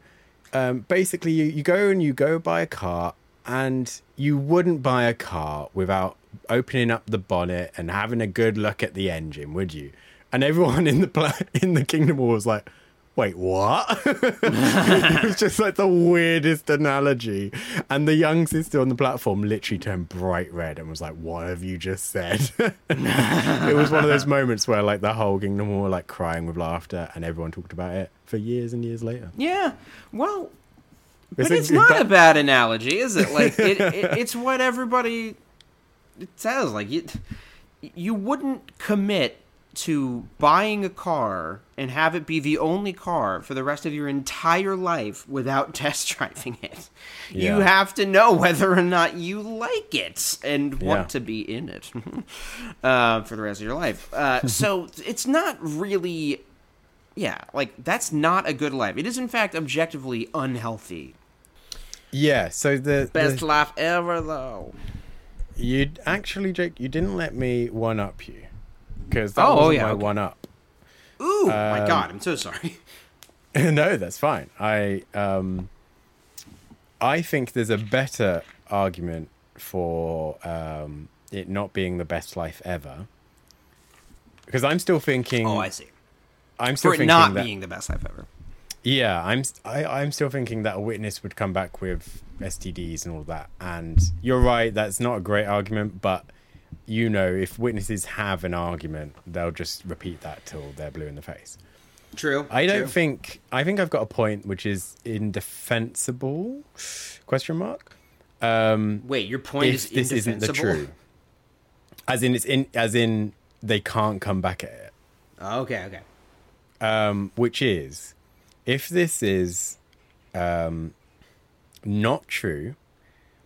Um, basically, you you go and you go buy a car, and you wouldn't buy a car without opening up the bonnet and having a good look at the engine, would you? And everyone <laughs> in the in the Kingdom was like, "Wait, what?" <laughs> it was just like the weirdest analogy. And the young sister on the platform literally turned bright red and was like, "What have you just said?" <laughs> it was one of those moments where like the whole Kingdom were like crying with laughter, and everyone talked about it for years and years later. Yeah. Well, It's but a- it's not that- a bad analogy, is it? Like it, it, <laughs> it's what everybody it says. Like you, you wouldn't commit to buying a car and have it be the only car for the rest of your entire life without <laughs> test driving it. You have to know whether or not you like it and want Yeah. to be in it <laughs> uh, for the rest of your life. Uh, <laughs> so it's not really. Yeah, like that's not a good life. It is, in fact, objectively unhealthy. Yeah. So the, Best the laugh ever, though. you actually, Jake, you didn't let me one up you because that Oh, wasn't yeah, my okay. one up. Ooh, my Um, God, I'm so sorry. <laughs> no, that's fine. I um, I think there's a better argument for um, it not being the best life ever. Because I'm still thinking. Oh, I see. I'm still For it thinking not that, being the best life ever. Yeah, I'm. s- I, I'm still thinking that a witness would come back with STDs and all that. And you're right. That's not a great argument, but you know, if witnesses have an argument, they'll just repeat that till they're blue in the face. True. I don't true. think. I think I've got a point which is indefensible? Question mark. Um, Wait, your point if is this isn't the true, as in it's in, as in they can't come back at it. Oh, okay, okay. um, which is if this is um, not true,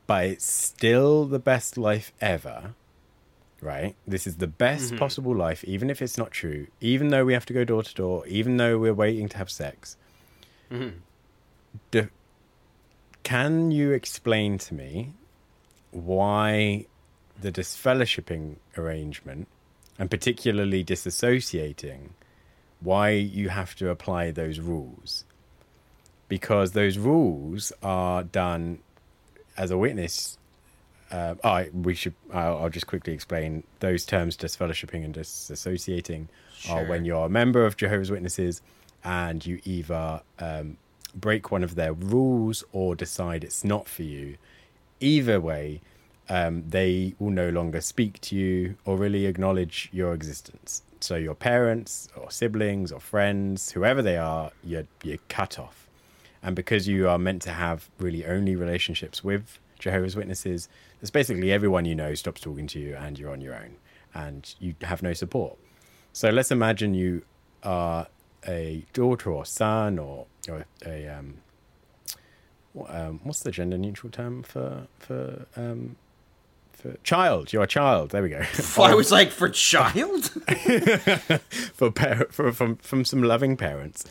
but it's still the best life ever, right? This is the best mm-hmm. possible life, even if it's not true, even though we have to go door to door, even though we're waiting to have sex. Mm-hmm. Do- can you explain to me why the disfellowshipping arrangement, and particularly disassociating, why you have to apply those rules? Because those rules are done as a witness. Uh, oh, we should. I'll, I'll just quickly explain those terms: disfellowshipping and disassociating are when you're a member of Jehovah's Witnesses and you either um, break one of their rules or decide it's not for you. Either way, um, they will no longer speak to you or really acknowledge your existence. So your parents or siblings or friends, whoever they are, you're, you're cut off. And because you are meant to have really only relationships with Jehovah's Witnesses, it's basically everyone you know stops talking to you and you're on your own and you have no support. So let's imagine you are a daughter or son or, or a um, what, um, what's the gender neutral term for for um, for child? You're a child. There we go. <laughs> I was <laughs> like, for child? <laughs> for par- for from from some loving parents,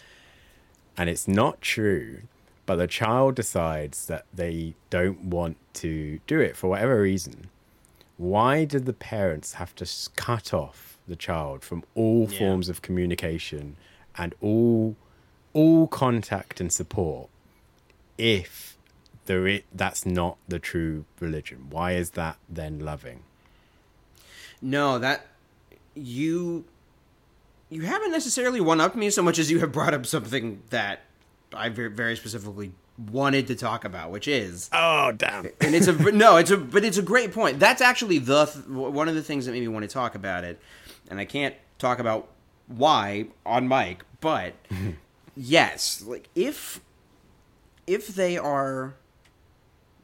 and it's not true. But the child decides that they don't want to do it for whatever reason. Why do the parents have to cut off the child from all Yeah. forms of communication and all all contact and support if there i- that's not the true religion? Why is that then loving? no, that you you haven't necessarily one up me so much as you have brought up something that I very specifically wanted to talk about, which is Oh damn! and it's a <laughs> no, it's a but it's a great point. That's actually the th- one of the things that made me want to talk about it, and I can't talk about why on mic, but <laughs> yes, like if if they are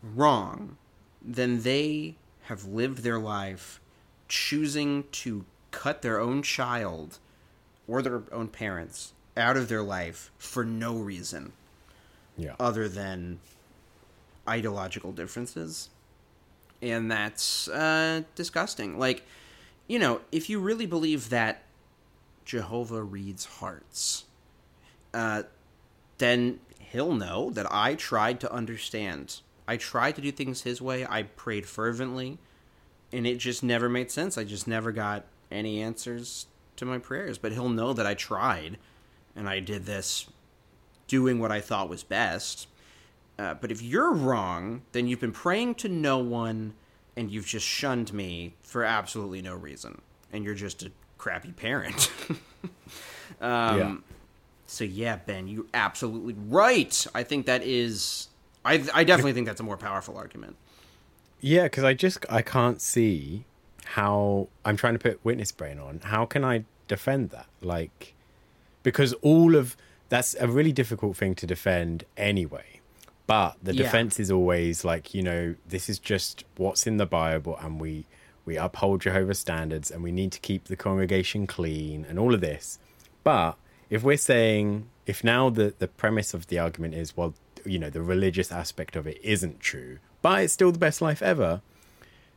wrong, then they have lived their life choosing to cut their own child or their own parents out of their life for no reason Yeah. other than ideological differences. And that's uh, disgusting. Like, you know, if you really believe that Jehovah reads hearts, uh, then he'll know that I tried to understand. I tried to do things his way. I prayed fervently, and it just never made sense. I just never got any answers to my prayers. But he'll know that I tried, and I did this doing what I thought was best. Uh, but if you're wrong, then you've been praying to no one, and you've just shunned me for absolutely no reason, and you're just a crappy parent. <laughs> um, Yeah. So yeah, Ben, you're absolutely right. I think that is. I I definitely think that's a more powerful argument. Yeah, because I just I can't see how I'm trying to put witness brain on. How can I defend that? Like, because all of that's a really difficult thing to defend anyway. But the Yeah. defense is always like, you know, this is just what's in the Bible, and we we uphold Jehovah's standards, and we need to keep the congregation clean, and all of this. But if we're saying, if now the the premise of the argument is, well, you know, the religious aspect of it isn't true, but it's still the best life ever,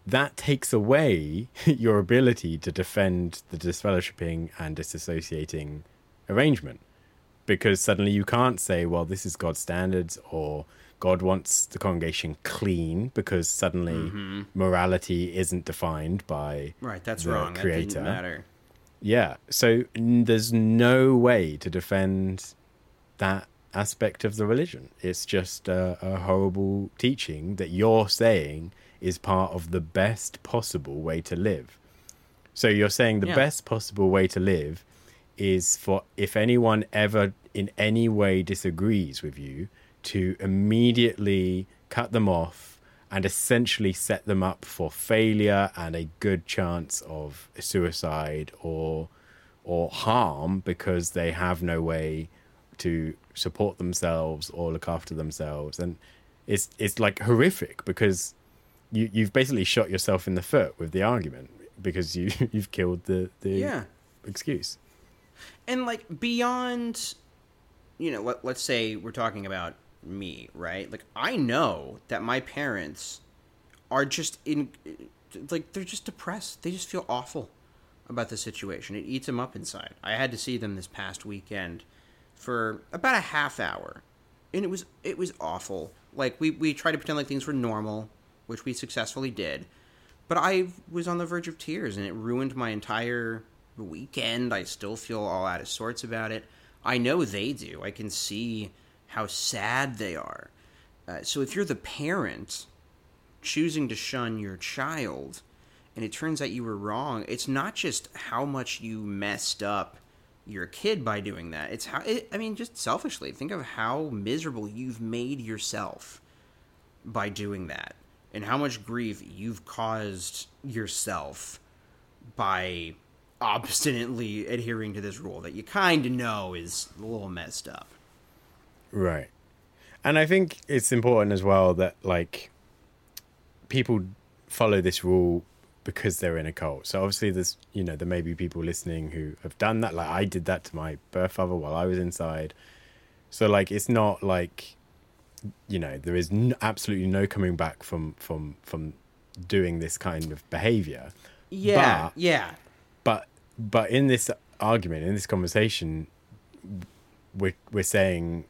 that takes away <laughs> your ability to defend the disfellowshipping and disassociating arrangement because suddenly you can't say well this is god's standards or god wants the congregation clean because suddenly mm-hmm. morality isn't defined by Right, that's the wrong. Creator didn't matter. yeah so n- there's no way to defend that aspect of the religion it's just a, a horrible teaching that you're saying is part of the best possible way to live so you're saying the Yeah. best possible way to live is for if anyone ever in any way disagrees with you to immediately cut them off and essentially set them up for failure and a good chance of suicide or or harm because they have no way to support themselves or look after themselves and it's it's like horrific because you you've basically shot yourself in the foot with the argument because you <laughs> you've killed the the Yeah. excuse and like beyond you know let, let's say we're talking about me right? Like i know that my parents are just in like they're just depressed. They just feel awful about the situation. It eats them up inside. I had to see them this past weekend for about a half hour. And it was it was awful. Like we we tried to pretend like things were normal which we successfully did. But I was on the verge of tears and it ruined my entire weekend. I still feel all out of sorts about it. I know they do. I can see how sad they are. Uh, so if you're the parent choosing to shun your child and it turns out you were wrong, it's not just how much you messed up your kid by doing that. It's how it, I mean just selfishly think of how miserable you've made yourself by doing that and how much grief you've caused yourself by obstinately adhering to this rule that you kind of know is a little messed up. Right. And I think it's important as well that like people follow this rule because they're in a cult. So obviously there's you know, there may be people listening who have done that. Like I did that to my birth father while I was inside. So like it's not like you know, there is n- absolutely no coming back from from from doing this kind of behavior. Yeah, But- yeah. But in this argument in this conversation we're we're saying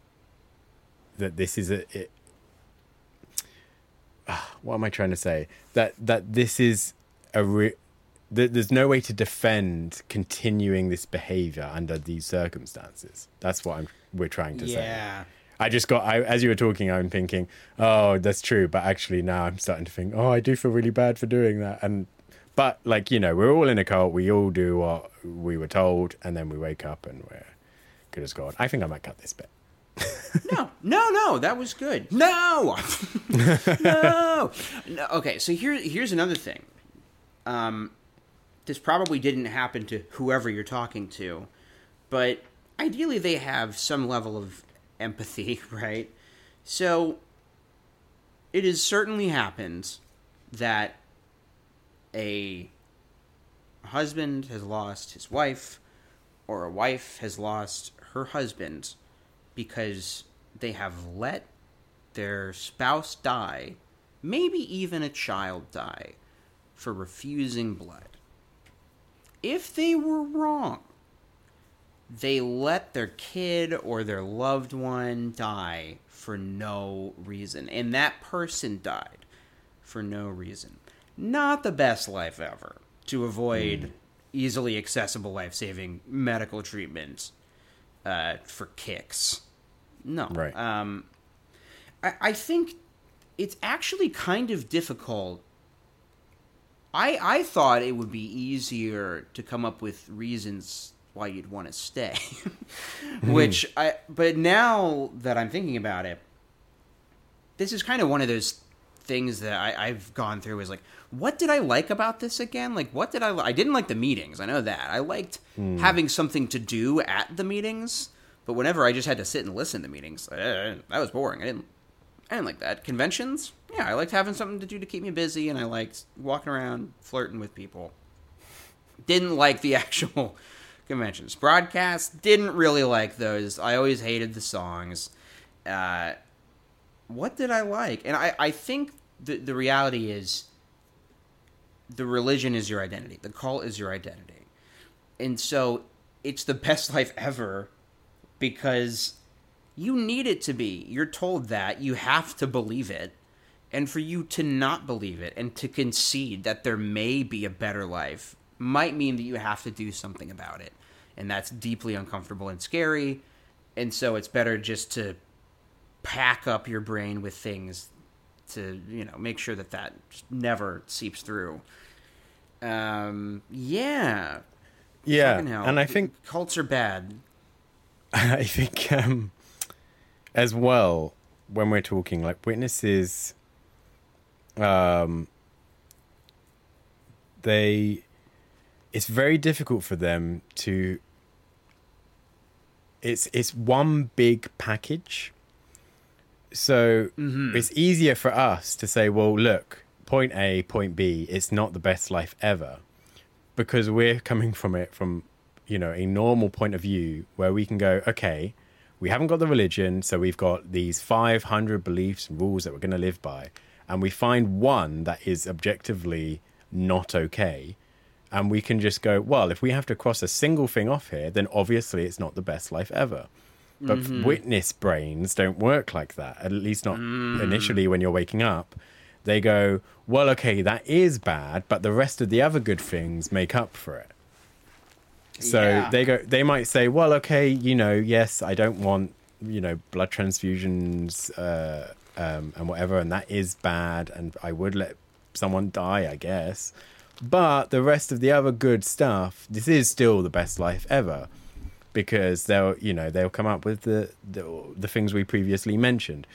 that this is a it, Ah, what am i trying to say that that this is a re, that there's no way to defend continuing this behavior under these circumstances that's what i'm we're trying to say Yeah. I just got I as you were talking, I'm thinking, oh, that's true. But actually, now I'm starting to think, oh, I do feel really bad for doing that. And but like you know, we're all in a cult. We all do what we were told, and then we wake up and we're good as God. I think I might cut this bit. No, no, no, that was good. No, <laughs> no. no. Okay, so here, here's another thing. Um, this probably didn't happen to whoever you're talking to, but ideally they have some level of empathy, <laughs> right? So it has certainly happened that a husband has lost his wife or a wife has lost her husband because they have let their spouse die, maybe even a child die, for refusing blood. If they were wrong, they let their kid or their loved one die for no reason, and that person died for no reason. Not the best life ever to avoid easily accessible life saving medical treatment uh, for kicks. No. Right. Um, I, I think it's actually kind of difficult I I thought it would be easier to come up with reasons why you'd want to stay. <laughs> Which I but now that I'm thinking about it, this is kind of one of those things that I, I've gone through is like, what did I like about this again? Like, what did I? li- I didn't like the meetings. I know that. I liked having something to do at the meetings. But whenever I just had to sit and listen to meetings, that was boring. I didn't. I didn't like that. Conventions, yeah, I liked having something to do to keep me busy, and I liked walking around flirting with people. Didn't like the <laughs> actual conventions. Broadcasts, didn't really like those. I always hated the songs. Uh, what did I like? And I, I think the, the reality is the religion is your identity, the cult is your identity. And so it's the <laughs> best life ever because you need it to be. You're told that. You have to believe it. And for you to not believe it and to concede that there may be a better life might mean that you have to do something about it. And that's deeply uncomfortable and scary. And so it's better just to pack up your brain with things to, you know, make sure that that never seeps through. Um, yeah. Yeah, and I think cults are bad. <laughs> I think um, as well when we're talking like witnesses, um, they it's very difficult for them to. It's it's one big package. So mm-hmm. it's easier for us to say, well, look, point A, point B, it's not the best life ever. Because we're coming from it from you know a normal point of view where we can go okay we haven't got the religion so we've got these 500 beliefs and rules that we're going to live by. And we find one that is objectively not okay. And we can just go well if we have to cross a single thing off here then obviously it's not the best life ever but witness brains don't work like that at least not initially when you're waking up they go, well, okay, that is bad, but the rest of the other good things make up for it. So Yeah. they go, they might say, well, okay, you know, yes, I don't want, you know, blood transfusions uh, um, and whatever, and that is bad, and I would let someone die, I guess. But the rest of the other good stuff, this is still the best life ever because they'll you know they'll come up with the, the the things we previously mentioned.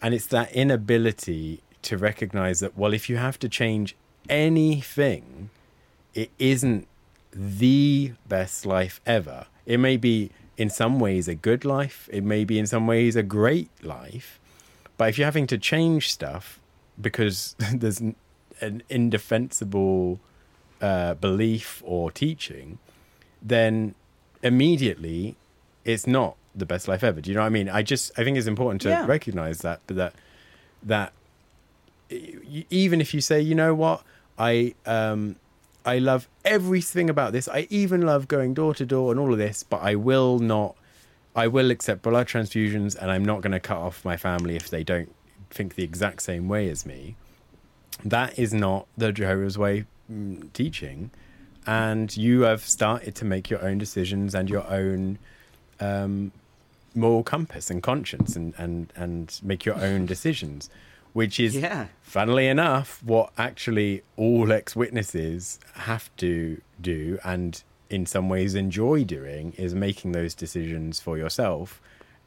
And it's that inability to recognize that well if you have to change anything it isn't the best life ever. It may be in some ways a good life. It may be in some ways a great life. But if you're having to change stuff because <laughs> there's an, an indefensible uh, belief or teaching then immediately it's not the best life ever. Do you know what I mean? I just I think it's important to Yeah. recognize that that that even if you say, you know what, I um I love everything about this. I even love going door to door and all of this, but I will not I will accept blood transfusions and I'm not going to cut off my family if they don't think the exact same way as me. That is not the Jehovah's Way mm, teaching. And you have started to make your own decisions and your own um, moral compass and conscience and, and, and make your own decisions, which is, Yeah. funnily enough, what actually all ex witnesses have to do and in some ways enjoy doing is making those decisions for yourself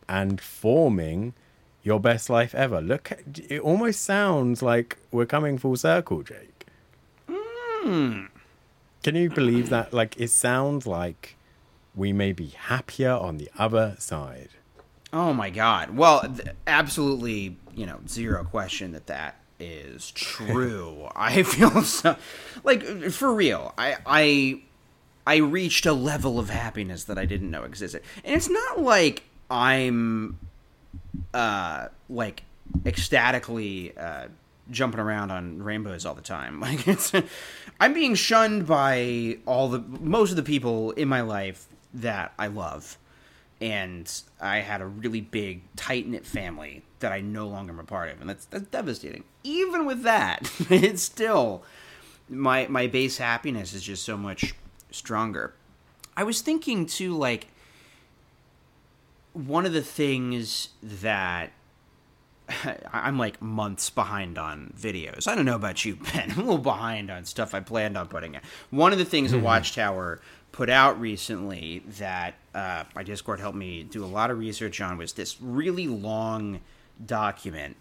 and forming your best life ever. Look, it almost sounds like we're coming full circle, Jake. Can you believe that? Like, it sounds like we may be happier on the other side. Oh my god. Well, th- absolutely, you know, zero question that that is true. <laughs> I feel so like for real. I I I reached a level of happiness that I didn't know existed. And it's not like I'm uh like ecstatically uh jumping around on rainbows all the time. <laughs> Like it's I'm being shunned by all the most of the people in my life that I love. And I had a really big, tight knit family that I no longer am a part of, and that's that's devastating. Even with that, <laughs> it's still my my base happiness is just so much stronger. I was thinking too, like one of the things that <laughs> I'm like months behind on videos. I don't know about you, <laughs> Ben. I'm a little behind on stuff I planned on putting out. One of the things the Watchtower put out recently that uh, my Discord helped me do a lot of research on was this really long document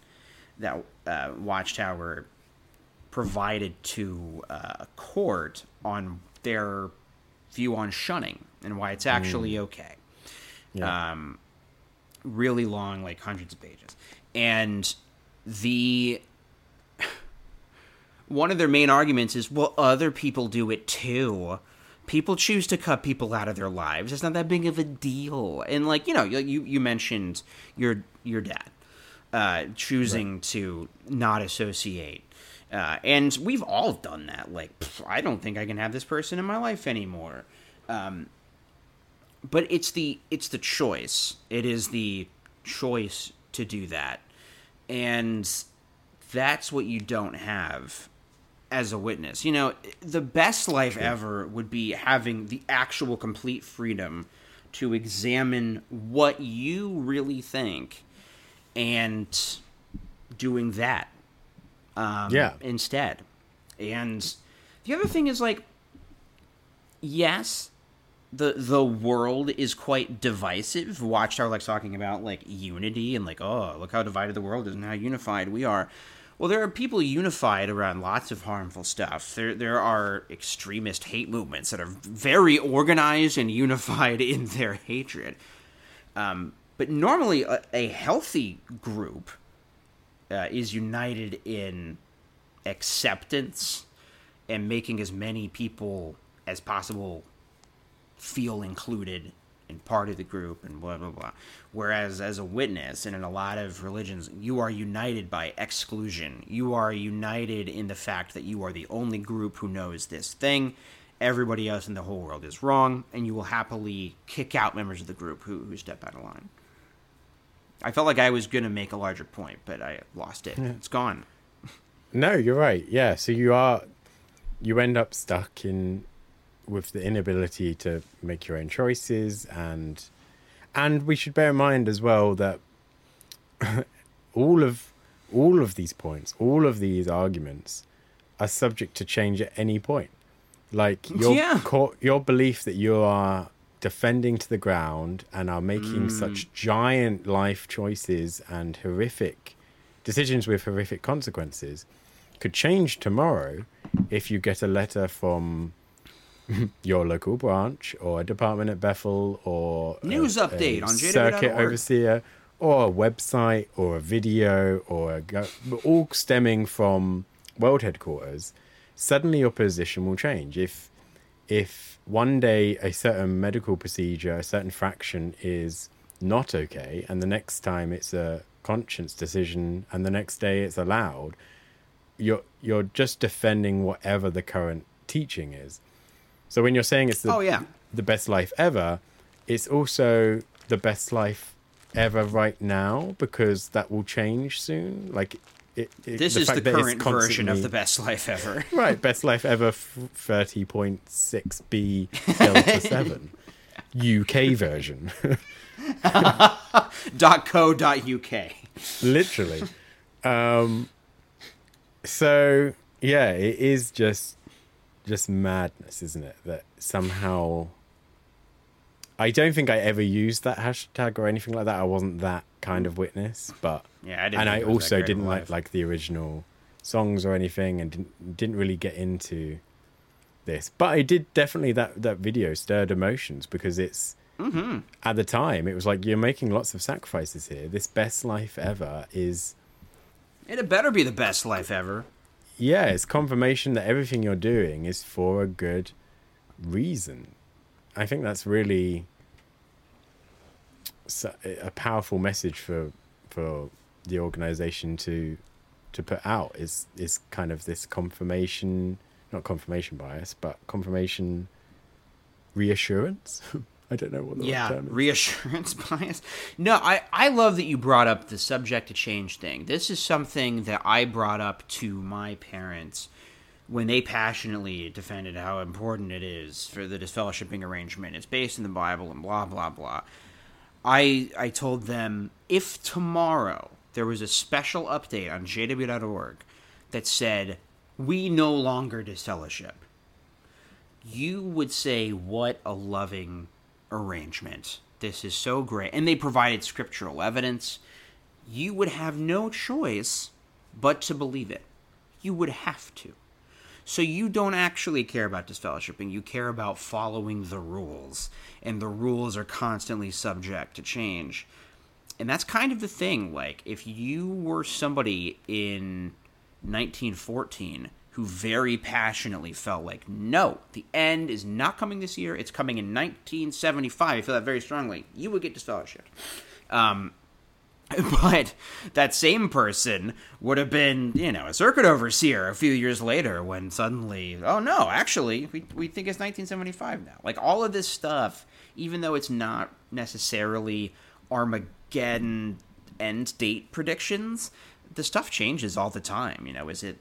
that uh, Watchtower provided to uh, a court on their view on shunning and why it's actually okay. Yeah. Um, really long, like hundreds of pages. And the one of their main arguments is, well, other people do it too. People choose to cut people out of their lives. It's not that big of a deal. And like you know, you you mentioned your your dad uh, choosing to not associate. Uh, and we've all done that. Like, pff, I don't think I can have this person in my life anymore. Um, but it's the it's the choice. It is the choice to do that, and that's what you don't have as a witness. You know, the best life ever would be having the actual complete freedom to examine what you really think and doing that um, Yeah. instead. And the other thing is like, yes, the the world is quite divisive. Watchtower likes talking about like unity and like, oh, look how divided the world is and how unified we are. Well, there are people unified around lots of harmful stuff. There there are extremist hate movements that are very organized and unified in their hatred. Um, but normally, a, a healthy group uh, is united in acceptance and making as many people as possible feel included and part of the group and blah blah blah. Whereas as a witness and in a lot of religions, you are united by exclusion. You are united in the fact that you are the only group who knows this thing. Everybody else in the whole world is wrong, and you will happily kick out members of the group who, who step out of line. I felt like I was going to make a larger point, but I lost it. It's gone. No, you're right. Yeah, so you are you end up stuck in with the inability to make your own choices and and we should bear in mind as well that <laughs> all of all of these points, all of these arguments are subject to change at any point. Like <laughs> your Yeah. co- your belief that you are defending to the ground and are making mm. such giant life choices and horrific decisions with horrific consequences could change tomorrow if you get a letter from <laughs> your local branch or a department at Bethel or News a update on circuit JW.org. overseer or a website or a video or a go- all stemming from world headquarters suddenly your position will change if if one day a certain medical procedure a certain fraction is not okay and the next time it's a conscience decision and the next day it's allowed you're you're just defending whatever the current teaching is so when you're saying it's the Oh, yeah. the best life ever, it's also the best life ever right now because that will change soon. Like it, it This the is the current version of the best life ever. <laughs> right best life ever thirty point six B Delta seven UK version, <laughs> dot co dot uk. literally. Um, so yeah, it is just just madness, isn't it? That somehow. I don't think I ever used that hashtag or anything like that. I wasn't that kind of witness, but Yeah, I didn't. and I think it was that also didn't like like the original songs or anything, and didn't didn't really get into this. But I did definitely that that video stirred emotions because it's Mm-hmm. at the time it was like you're making lots of sacrifices here. This best life ever is It better be the best life ever. Yeah, it's confirmation that everything you're doing is for a good reason. I think that's really a powerful message for for the organization to to put out is is kind of this confirmation not confirmation bias but confirmation reassurance <laughs> i don't know what the right yeah, term is. reassurance <laughs> bias. No, I, I love that you brought up the subject to change thing. This is something that I brought up to my parents when they passionately defended how important it is for the disfellowshipping arrangement. It's based in the Bible and blah blah blah. I I told them if tomorrow there was a special update on jw.org that said, We no longer disfellowship, you would say, What a loving arrangement. This is so great. And they provided scriptural evidence. You would have no choice but to believe it. You would have to. So you don't actually care about disfellowshipping. You care about following the rules. And the rules are constantly subject to change. And that's kind of the thing. Like, if you were somebody in 1914 who very passionately felt like, no, the end is not coming this year, it's coming in 1975, I feel that very strongly, you would get disfellowshipped. Um, <laughs> but that same person would have been, you know, a circuit overseer a few years later when suddenly, oh no, actually, we, we think it's 1975 now. Like all of this stuff, even though it's not necessarily Armageddon end date predictions, the stuff changes all the time. You know, is it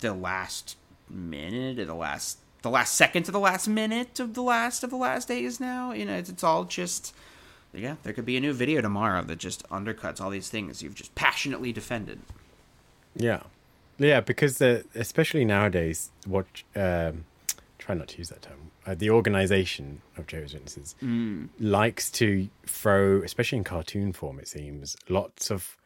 the last minute or the last the last second to the last minute of the last of the last days now? You know, it's, it's all just yeah, there could be a new video tomorrow that just undercuts all these things you've just passionately defended. Yeah, yeah, because the, especially nowadays, what um, try not to use that term. Uh, the organization of Jehovah's Witnesses mm. likes to throw, especially in cartoon form, it seems, lots of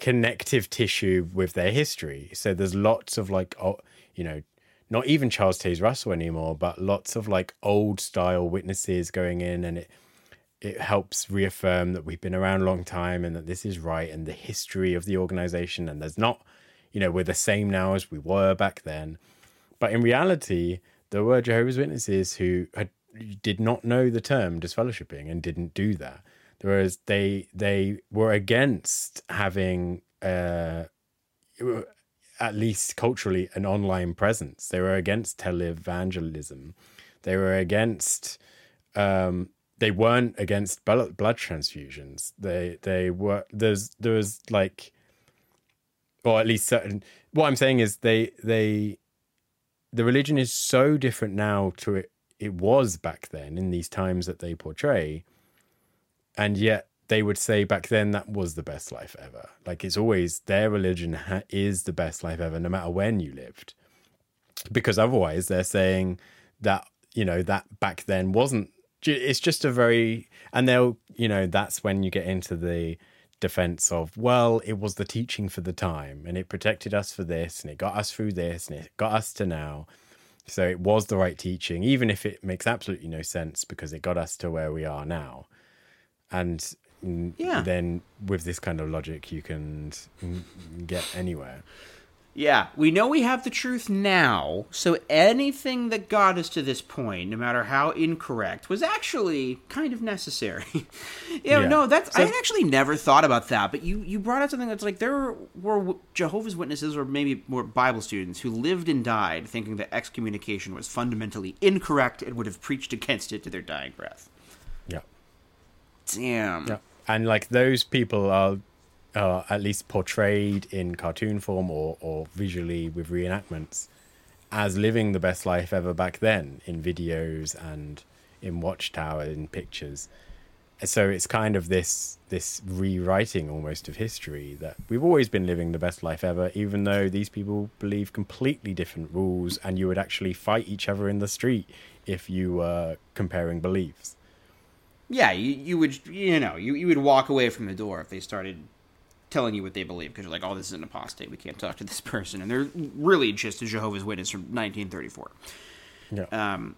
connective tissue with their history. So there's lots of like, oh, you know, not even Charles Taze Russell anymore, but lots of like old style witnesses going in, and it it helps reaffirm that we've been around a long time and that this is right and the history of the organization and there's not you know we're the same now as we were back then but in reality there were jehovah's witnesses who had did not know the term disfellowshipping and didn't do that whereas they they were against having uh at least culturally an online presence they were against televangelism they were against um they weren't against blood, transfusions. They they were there's there was like, or at least certain. What I'm saying is they they, the religion is so different now to it it was back then in these times that they portray, and yet they would say back then that was the best life ever. Like it's always their religion ha- is the best life ever, no matter when you lived, because otherwise they're saying that you know that back then wasn't it's just a very and they'll you know that's when you get into the defense of well it was the teaching for the time and it protected us for this and it got us through this and it got us to now. So it was the right teaching even if it makes absolutely no sense because it got us to where we are now and Yeah. then with this kind of logic you can get anywhere Yeah, we know we have the truth now, so anything that got us to this point, no matter how incorrect, was actually kind of necessary. <laughs> yeah, Yeah. no, that's I So- had actually never thought about that, but you you brought up something that's like there were Jehovah's Witnesses or maybe more Bible students who lived and died thinking that excommunication was fundamentally incorrect and would have preached against it to their dying breath. Damn. Yeah, and like those people are, are at least portrayed in cartoon form or or visually with reenactments as living the best life ever back then in videos and in Watchtower in pictures. So it's kind of this this rewriting almost of history that we've always been living the best life ever, even though these people believe completely different rules, and you would actually fight each other in the street if you were comparing beliefs. Yeah, you, you would you know you, you would walk away from the door if they started telling you what they believe because you're like, oh, this is an apostate. We can't talk to this <laughs> person, and they're really just a Jehovah's Witness from 1934. Yeah. Um,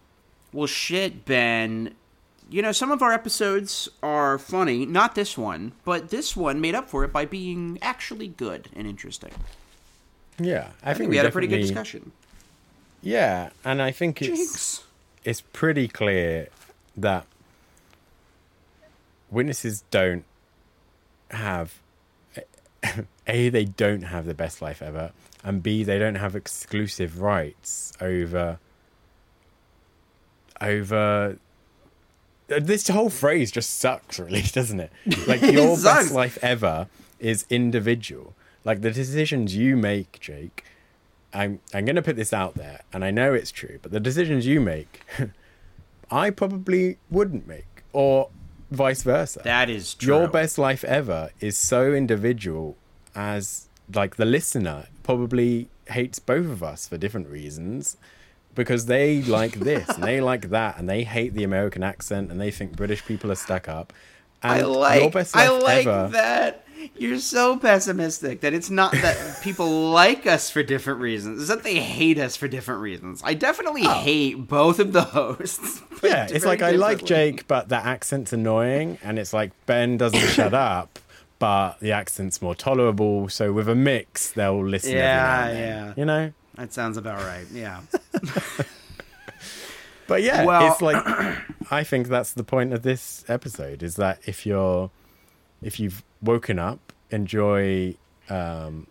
well, shit, Ben. You know, some of our episodes are funny. Not this one, but this one made up for it by being actually good and interesting. Yeah, I, I think we had a pretty good discussion. Yeah, and I think it's Jinx. it's pretty clear that witnesses don't have a <laughs> they don't have the best life ever, and b they don't have exclusive rights over over. uh, This whole phrase just sucks, <laughs> really, doesn't it? Like <laughs> your sucks. best life ever is individual. Like the decisions you make, Jake. I'm I'm going to put this out there, and I know it's true, but the decisions you make, I probably wouldn't make, or vice versa. That is true. Your best life ever is so individual as like the listener probably hates both of us for different reasons because they <laughs> like this and they like that and they hate the American accent and they think British people are stuck up. And I your like best I like ever- that. You're so pessimistic that it's not that <laughs> people like us for different reasons. It's that they hate us for different reasons. I definitely oh. hate both of the hosts. <laughs> Oh. Yeah, it's like I like. Jake, but the accent's annoying, and it's like Ben doesn't <coughs> shut up, but the accent's more tolerable. So with a mix, they'll listen. Yeah, now and then, yeah. You know, That sounds about right. Yeah. <laughs> but yeah, Well- it's like <coughs> I think that's the point of this episode is that if you're if you've woken up, enjoy um,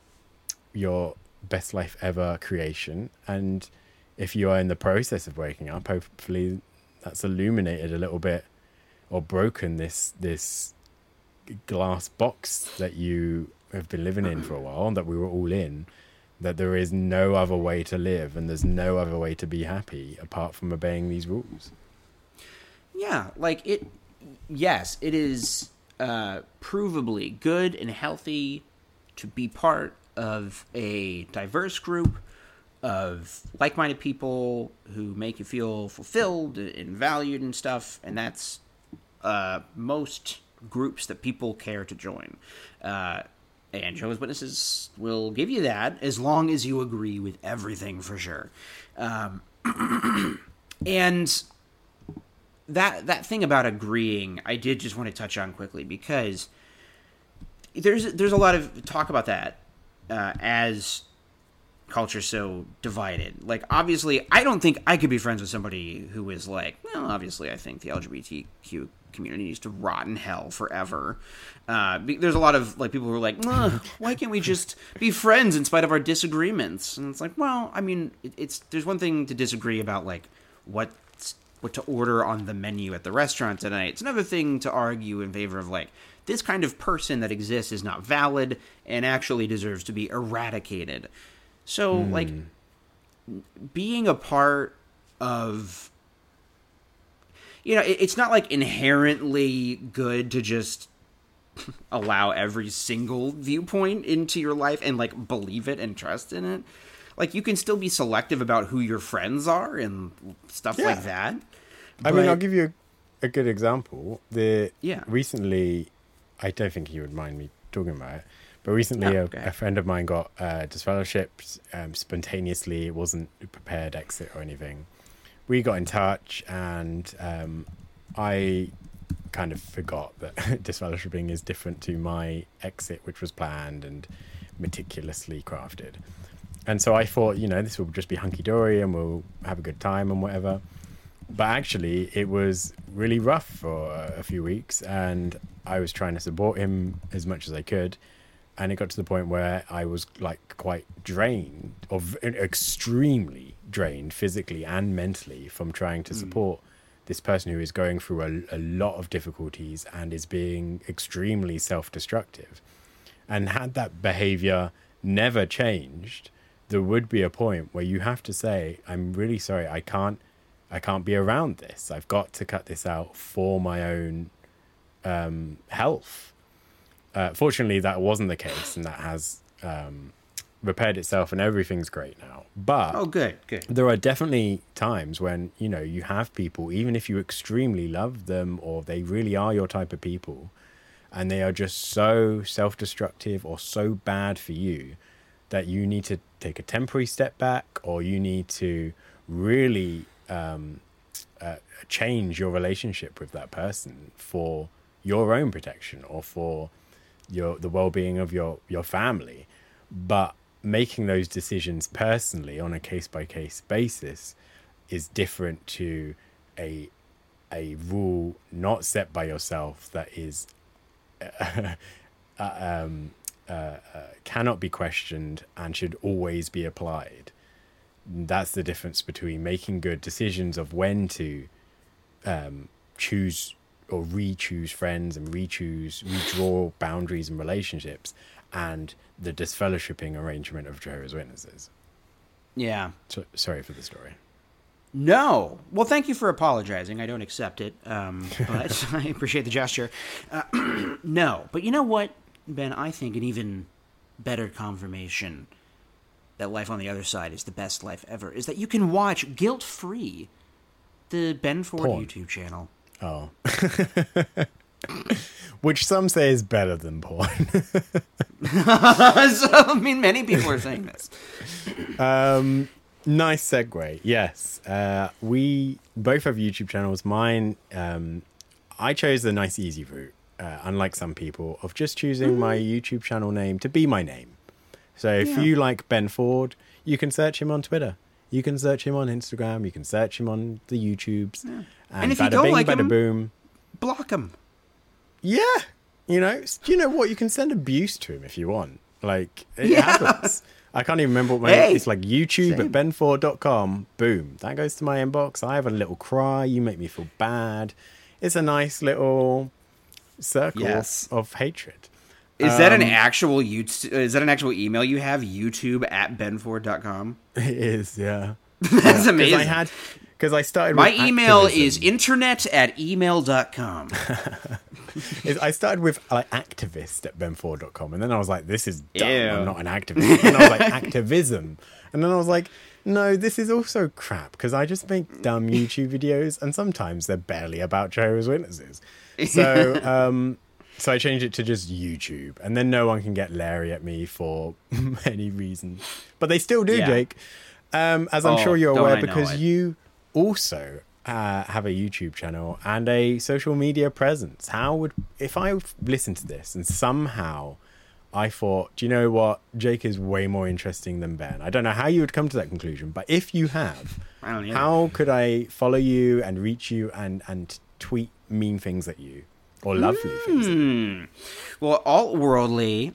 your best life ever creation, and if you are in the process of waking up, hopefully that's illuminated a little bit or broken this this glass box that you have been living in for a while and that we were all in that there is no other way to live and there's no other way to be happy apart from obeying these rules Yeah, like it. Yes, it is uh, provably good and healthy to be part of a diverse group of like-minded people who make you feel fulfilled and valued and stuff, and that's uh, most groups that people care to join. Uh, and Jehovah's Witnesses will give you that as long as you agree with everything for sure. Um, <clears throat> and that that thing about agreeing, I did just want to touch on quickly because there's there's a lot of talk about that uh, as culture's so divided. Like obviously, I don't think I could be friends with somebody who is like, well, obviously, I think the LGBTQ community needs to rot in hell forever. Uh, be- there's a lot of like people who are like, why can't we just be friends in spite of our disagreements? And it's like, well, I mean, it, it's there's one thing to disagree about like what what to order on the menu at the restaurant tonight. It's another thing to argue in favor of like this kind of person that exists is not valid and actually deserves to be eradicated. So hmm. like being a part of you know, it, it's not like inherently good to just <laughs> allow every single viewpoint into your life and like believe it and trust in it. Like you can still be selective about who your friends are and stuff Yeah. like that. I mean, I'll give you a, a good example. The Yeah. recently, I don't think you would mind me talking about it, but recently No, a, a friend of mine got uh, disfellowshipped um, spontaneously. It wasn't a prepared exit or anything. We got in touch, and um, I kind of forgot that <laughs> disfellowshipping is different to my exit, which was planned and meticulously crafted. And so I thought, you know, this will just be hunky dory and we'll have a good time and whatever. But actually, it was really rough for a, few weeks, and I was trying to support him as much as I could. And it got to the point where I was like quite drained, or extremely drained physically and mentally from trying to hmm. support this person who is going through a, a lot of difficulties and is being extremely self destructive. And had that behavior never changed, there would be a point where you have to say, I'm really sorry, I can't I can't be around this. I've got to cut this out for my own um, health. Uh, fortunately, that wasn't the case, and that has um, repaired itself, and everything's great now. But Oh, good, good. there are definitely times when you know you have people even if you extremely love them or they really are your type of people and they are just so self-destructive or so bad for you that you need to take a temporary step back or you need to really um, uh, change your relationship with that person for your own protection or for your the well-being of your your family. But making those decisions personally on a case-by-case basis is different to a a rule not set by yourself that is <laughs> uh, um, uh, cannot be questioned and should always be applied. That's the difference between making good decisions of when to um, choose or re-choose friends and re-choose, redraw boundaries and relationships, and the disfellowshipping arrangement of Jehovah's Witnesses. Yeah. So, sorry for the story. No. Well, thank you for apologizing. I don't accept it, um, <laughs> but I appreciate the gesture. Uh, <clears throat> no, but you know what, Ben? I think an even better confirmation that life on the other side is the best life ever is that you can watch guilt free the Ben Foard Porn. YouTube channel. Oh. <laughs> Which some say is better than porn. <laughs> so, I mean, many people are saying this. um, nice segue. Yes. Uh, we both have YouTube channels. Mine, um, I chose the nice, easy route, uh, unlike some people, of just choosing my YouTube channel name to be my name. So if Yeah. you like Ben Foard, you can search him on Twitter. You can search him on Instagram. You can search him on the YouTubes. And, And if you don't bing, like him- boom. Block them. Yeah, you know, you know what? You can send abuse to him if you want. Like it Yeah. happens. I can't even remember what my Hey, it's like YouTube same. at benfoard.com. Boom. That goes to my inbox. I have a little cry. You make me feel bad. It's a nice little circle Yes. of hatred. Is that an Um, actual YouTube? Is that an actual email you have? YouTube at benfoard.com. <laughs> It is, yeah. <laughs> That's Because amazing. I had because I started My email activism. is internet at email.com. <laughs> I started with like activist at benfoard.com and then I was like, this is dumb. Ew. I'm not an activist. And I was like, activism. And then I was like, no, this is also crap because I just make dumb YouTube videos and sometimes they're barely about Jehovah's Witnesses. So, <laughs> um, so I changed it to just YouTube and then no one can get Larry at me for <laughs> any reason. But they still do, Yeah. Jake. Um, as I'm Oh, sure you're aware because you also uh, have a YouTube channel and a social media presence. How would if I listened to this and somehow I thought, do you know what, Jake is way more interesting than Ben? I don't know how you would come to that conclusion, but if you have, I don't either. how could I follow you and reach you and and tweet mean things at you or lovely things? At you? Hmm. Well, AltWorldly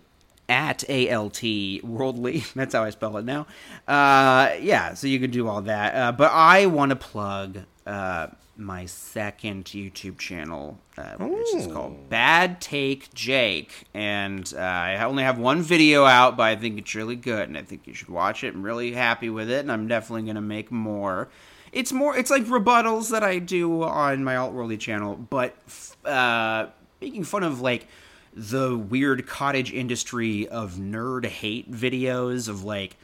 at alt worldly. That's how I spell it now. Uh, yeah, so you could do all that. Uh, but I want to plug uh, my second YouTube channel, uh, which is called Bad Take Jake, and uh, I only have one video out, but I think it's really good, and I think you should watch it. I'm really happy with it, and I'm definitely gonna make more. It's more. It's like rebuttals that I do on my AltWorldly channel, but uh, making fun of like the weird cottage industry of nerd hate videos of like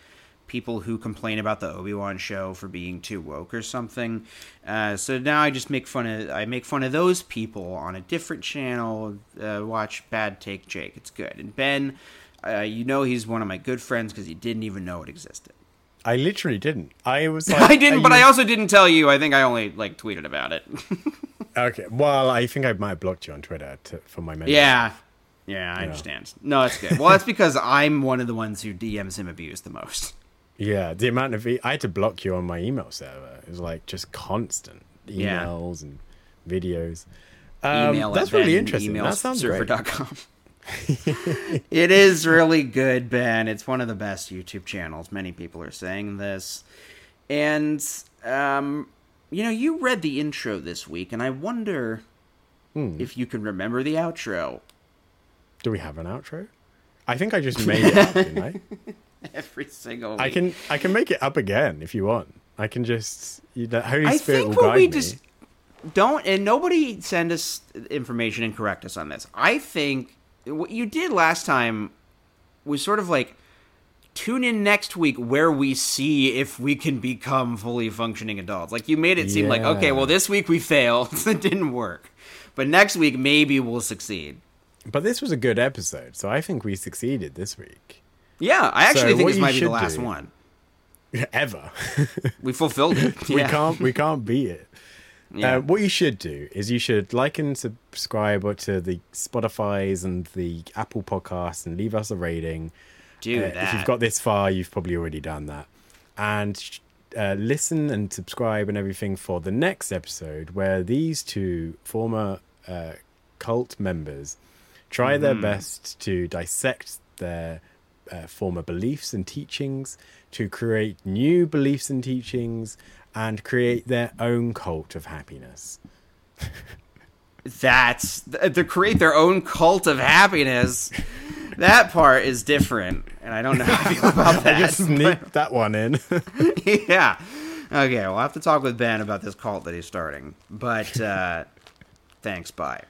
people who complain about the Obi-Wan show for being too woke or something. Uh, so now I just make fun of I make fun of those people on a different channel. Uh, watch Bad Take Jake. It's good. And Ben, uh, you know he's one of my good friends because he didn't even know it existed. I literally didn't. I was <laughs> like, I didn't, but I also didn't tell you. I think I only like tweeted about it. <laughs> okay. Well, I think I might have blocked you on Twitter to, for my mental yeah. Yeah, I understand. No, that's good. Well, that's because I'm one of the ones who DMs him abuse the most. Yeah, the amount of e- I had to block you on my email server. It was like just constant Yeah. emails and videos. Um, email that's at really interesting. email That sounds great. <laughs> it is really good, Ben. It's one of the best YouTube channels. Many people are saying this. And, um, you know, you read the intro this week, and I wonder Hmm. if you can remember the outro. Do we have an outro? I think I just <laughs> made it up, didn't I? <laughs> Every single week. I can I can make it up again if you want. I can just you, the Holy I Spirit will what guide we me. just don't, and nobody send us information and correct us on this. I think what you did last time was sort of like tune in next week where we see if we can become fully functioning adults. Like you made it seem like okay, well this week we failed, <laughs> it didn't work, but next week maybe we'll succeed. But this was a good episode, so I think we succeeded this week. Yeah, I actually So think this might be the last do- one. <laughs> Ever. We fulfilled it. <laughs> we can't we can't beat it. Yeah. Uh, what you should do is you should like and subscribe to the Spotify's and the Apple Podcasts and leave us a rating. do Uh, that. If you've got this far, you've probably already done that. And uh, listen and subscribe and everything for the next episode where these two former uh, cult members try their best to dissect their uh, former beliefs and teachings, to create new beliefs and teachings, and create their own cult of happiness. That's to create their own cult of happiness. That part is different, and I don't know how I feel about <laughs> that. Just sneak <laughs> that one in. yeah. Okay, we'll have to talk with Ben about this cult that he's starting. But uh, thanks. Bye.